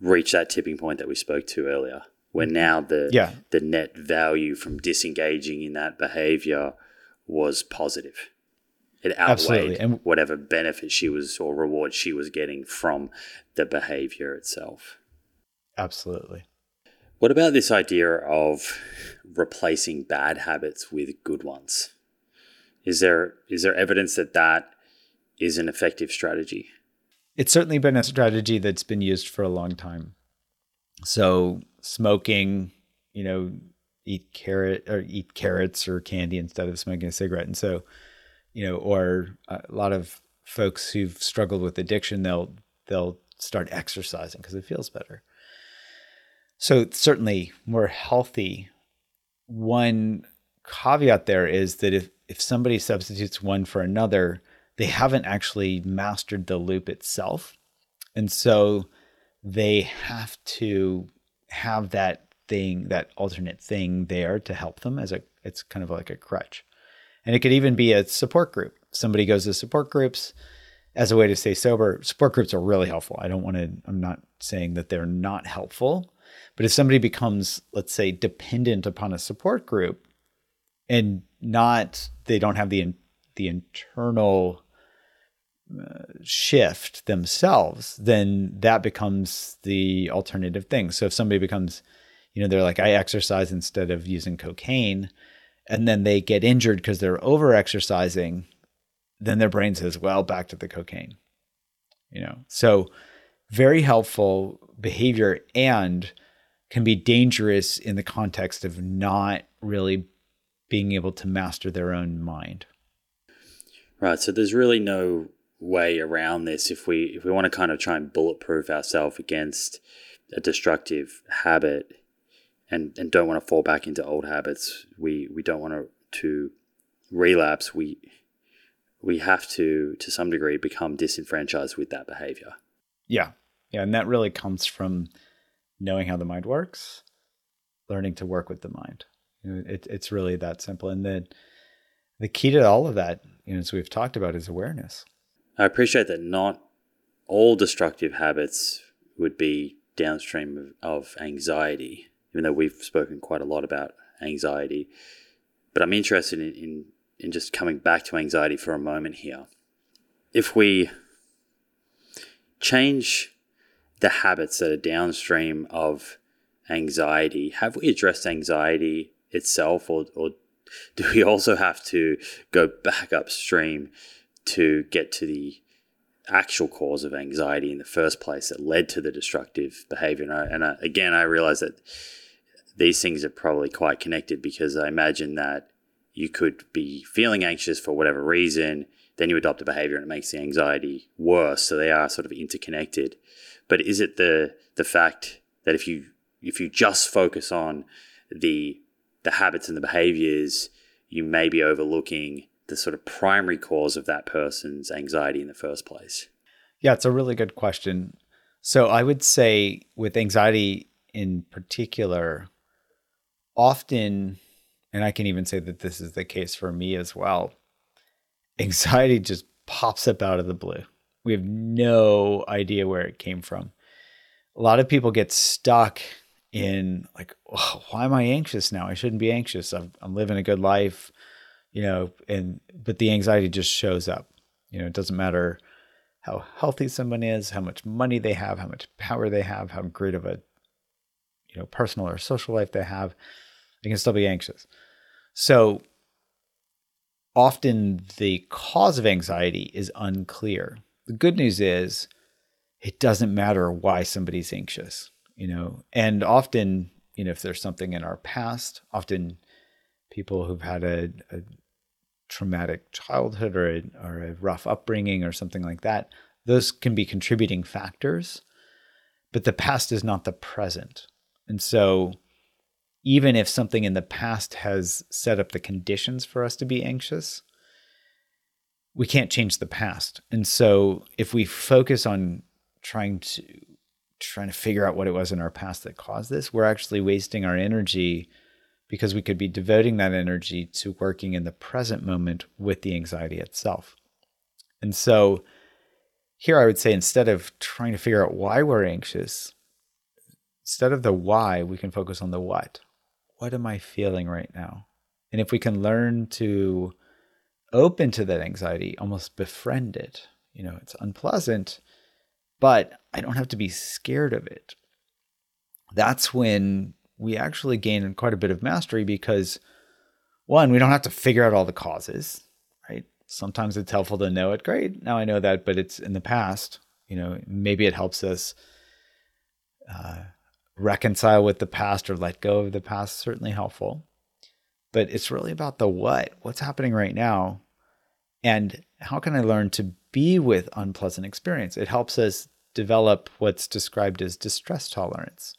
reach that tipping point that we spoke to earlier, where mm-hmm. now the yeah. the net value from disengaging in that behavior was positive. It outweighed Absolutely. And whatever benefit she was or reward she was getting from the behavior itself. Absolutely. What about this idea of replacing bad habits with good ones? Is there is there evidence that that is an effective strategy? It's certainly been a strategy that's been used for a long time. So smoking, you know, eat carrot or eat carrots or candy instead of smoking a cigarette, and so you know, or a lot of folks who've struggled with addiction, they'll they'll start exercising because it feels better. So certainly more healthy. One caveat there is that if, if somebody substitutes one for another, they haven't actually mastered the loop itself. And so they have to have that thing, that alternate thing there to help them as a it's kind of like a crutch. And it could even be a support group. Somebody goes to support groups as a way to stay sober. Support groups are really helpful. I don't want to I'm not saying that they're not helpful, but if somebody becomes, let's say, dependent upon a support group and not, they don't have the, the internal uh, shift themselves, then that becomes the alternative thing. So if somebody becomes, you know, they're like, I exercise instead of using cocaine, and then they get injured because they're over exercising, then their brain says, well, back to the cocaine. You know, so very helpful behavior and can be dangerous in the context of not really being able to master their own mind. Right. So there's really no way around this if we if we want to kind of try and bulletproof ourselves against a destructive habit and and don't want to fall back into old habits. We we don't want to to relapse. We we have to to some degree become disenfranchised with that behavior. Yeah. Yeah, and that really comes from knowing how the mind works, learning to work with the mind. You know, it, it's really that simple. And then the key to all of that, you know, as we've talked about, is awareness. I appreciate that not all destructive habits would be downstream of, of anxiety, even though we've spoken quite a lot about anxiety. But I'm interested in, in, in just coming back to anxiety for a moment here. If we change the habits that are downstream of anxiety. Have we addressed anxiety itself, or, or do we also have to go back upstream to get to the actual cause of anxiety in the first place that led to the destructive behavior? And, I, and I, again, I realize that these things are probably quite connected because I imagine that you could be feeling anxious for whatever reason, then you adopt a behavior and it makes the anxiety worse. So they are sort of interconnected. But is it the the fact that if you if you just focus on the the habits and the behaviors, you may be overlooking the sort of primary cause of that person's anxiety in the first place? Yeah, it's a really good question. So I would say with anxiety in particular, often, and I can even say that this is the case for me as well, anxiety just pops up out of the blue. We have no idea where it came from. A lot of people get stuck in like, oh, why am I anxious now? I shouldn't be anxious. I'm, I'm living a good life, you know, and, but the anxiety just shows up. You know, it doesn't matter how healthy someone is, how much money they have, how much power they have, how great of a, you know, personal or social life they have, they can still be anxious. So often the cause of anxiety is unclear. The good news is it doesn't matter why somebody's anxious you know, and often, you know, if there's something in our past, often people who've had a, a traumatic childhood or a, or a rough upbringing or something like that, those can be contributing factors, but the past is not the present. And so, even if something in the past has set up the conditions for us to be anxious, we can't change the past. And so, if we focus on trying to trying to figure out what it was in our past that caused this, we're actually wasting our energy because we could be devoting that energy to working in the present moment with the anxiety itself. And so here I would say instead of trying to figure out why we're anxious, instead of the why, we can focus on the what. What am I feeling right now? And if we can learn to open to that anxiety, almost befriend it, you know, it's unpleasant, but I don't have to be scared of it. That's when we actually gain quite a bit of mastery because one, we don't have to figure out all the causes, right? Sometimes it's helpful to know it. Great, now I know that, but it's in the past. You know, maybe it helps us uh, reconcile with the past or let go of the past. Certainly helpful, but it's really about the what. What's happening right now, and how can I learn to be with unpleasant experience? It helps us develop what's described as distress tolerance.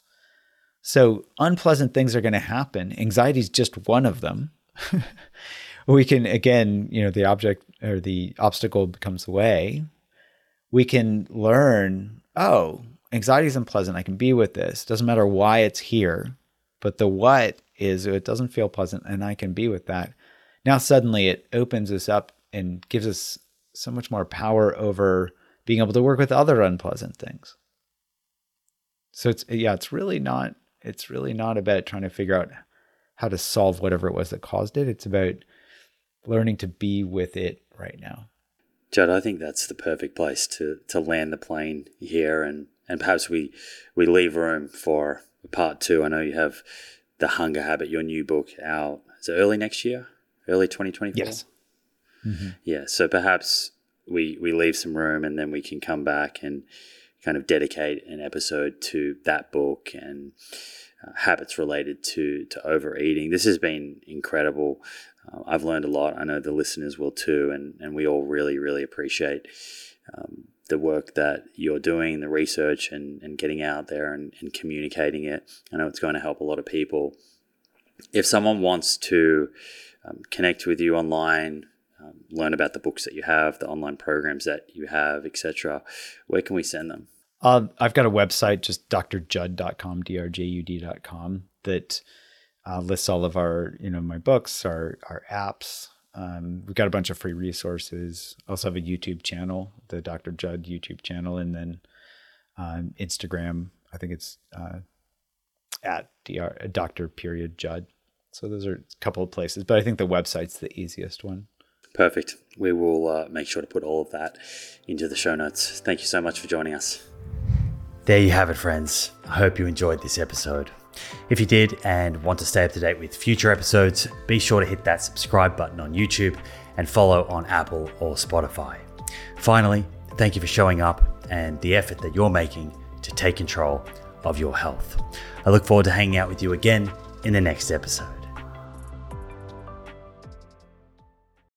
So unpleasant things are going to happen. Anxiety is just one of them. we can again, you know, the object or the obstacle becomes the way. We can learn, oh, anxiety is unpleasant. I can be with this. Doesn't matter why it's here, but the what is it doesn't feel pleasant and I can be with that. Now suddenly it opens us up and gives us so much more power over being able to work with other unpleasant things. So it's yeah, it's really not it's really not about trying to figure out how to solve whatever it was that caused it. It's about learning to be with it right now. Jud, I think that's the perfect place to to land the plane here and and perhaps we we leave room for part two. I know you have the hunger habit, your new book out. Is it early next year? Early 2024? Yes. Mm-hmm. Yeah. So perhaps we we leave some room and then we can come back and kind of dedicate an episode to that book and uh, habits related to to overeating. This has been incredible. Uh, I've learned a lot. I know the listeners will too, and and we all really really appreciate. Um, the work that you're doing, the research and, and getting out there and, and communicating it. I know it's going to help a lot of people. If someone wants to um, connect with you online, um, learn about the books that you have, the online programs that you have, etc., where can we send them? Uh, I've got a website, just drjudd.com, drjud.com, that uh, lists all of our, you know, my books, our our apps. Um, we've got a bunch of free resources. I also have a YouTube channel, the Dr. Jud YouTube channel, and then um, Instagram. I think it's uh, at dr Dr. Period Jud. So those are a couple of places, but I think the website's the easiest one. Perfect. We will uh, make sure to put all of that into the show notes. Thank you so much for joining us. There you have it, friends. I hope you enjoyed this episode. If you did and want to stay up to date with future episodes, be sure to hit that subscribe button on YouTube and follow on Apple or Spotify. Finally, thank you for showing up and the effort that you're making to take control of your health. I look forward to hanging out with you again in the next episode.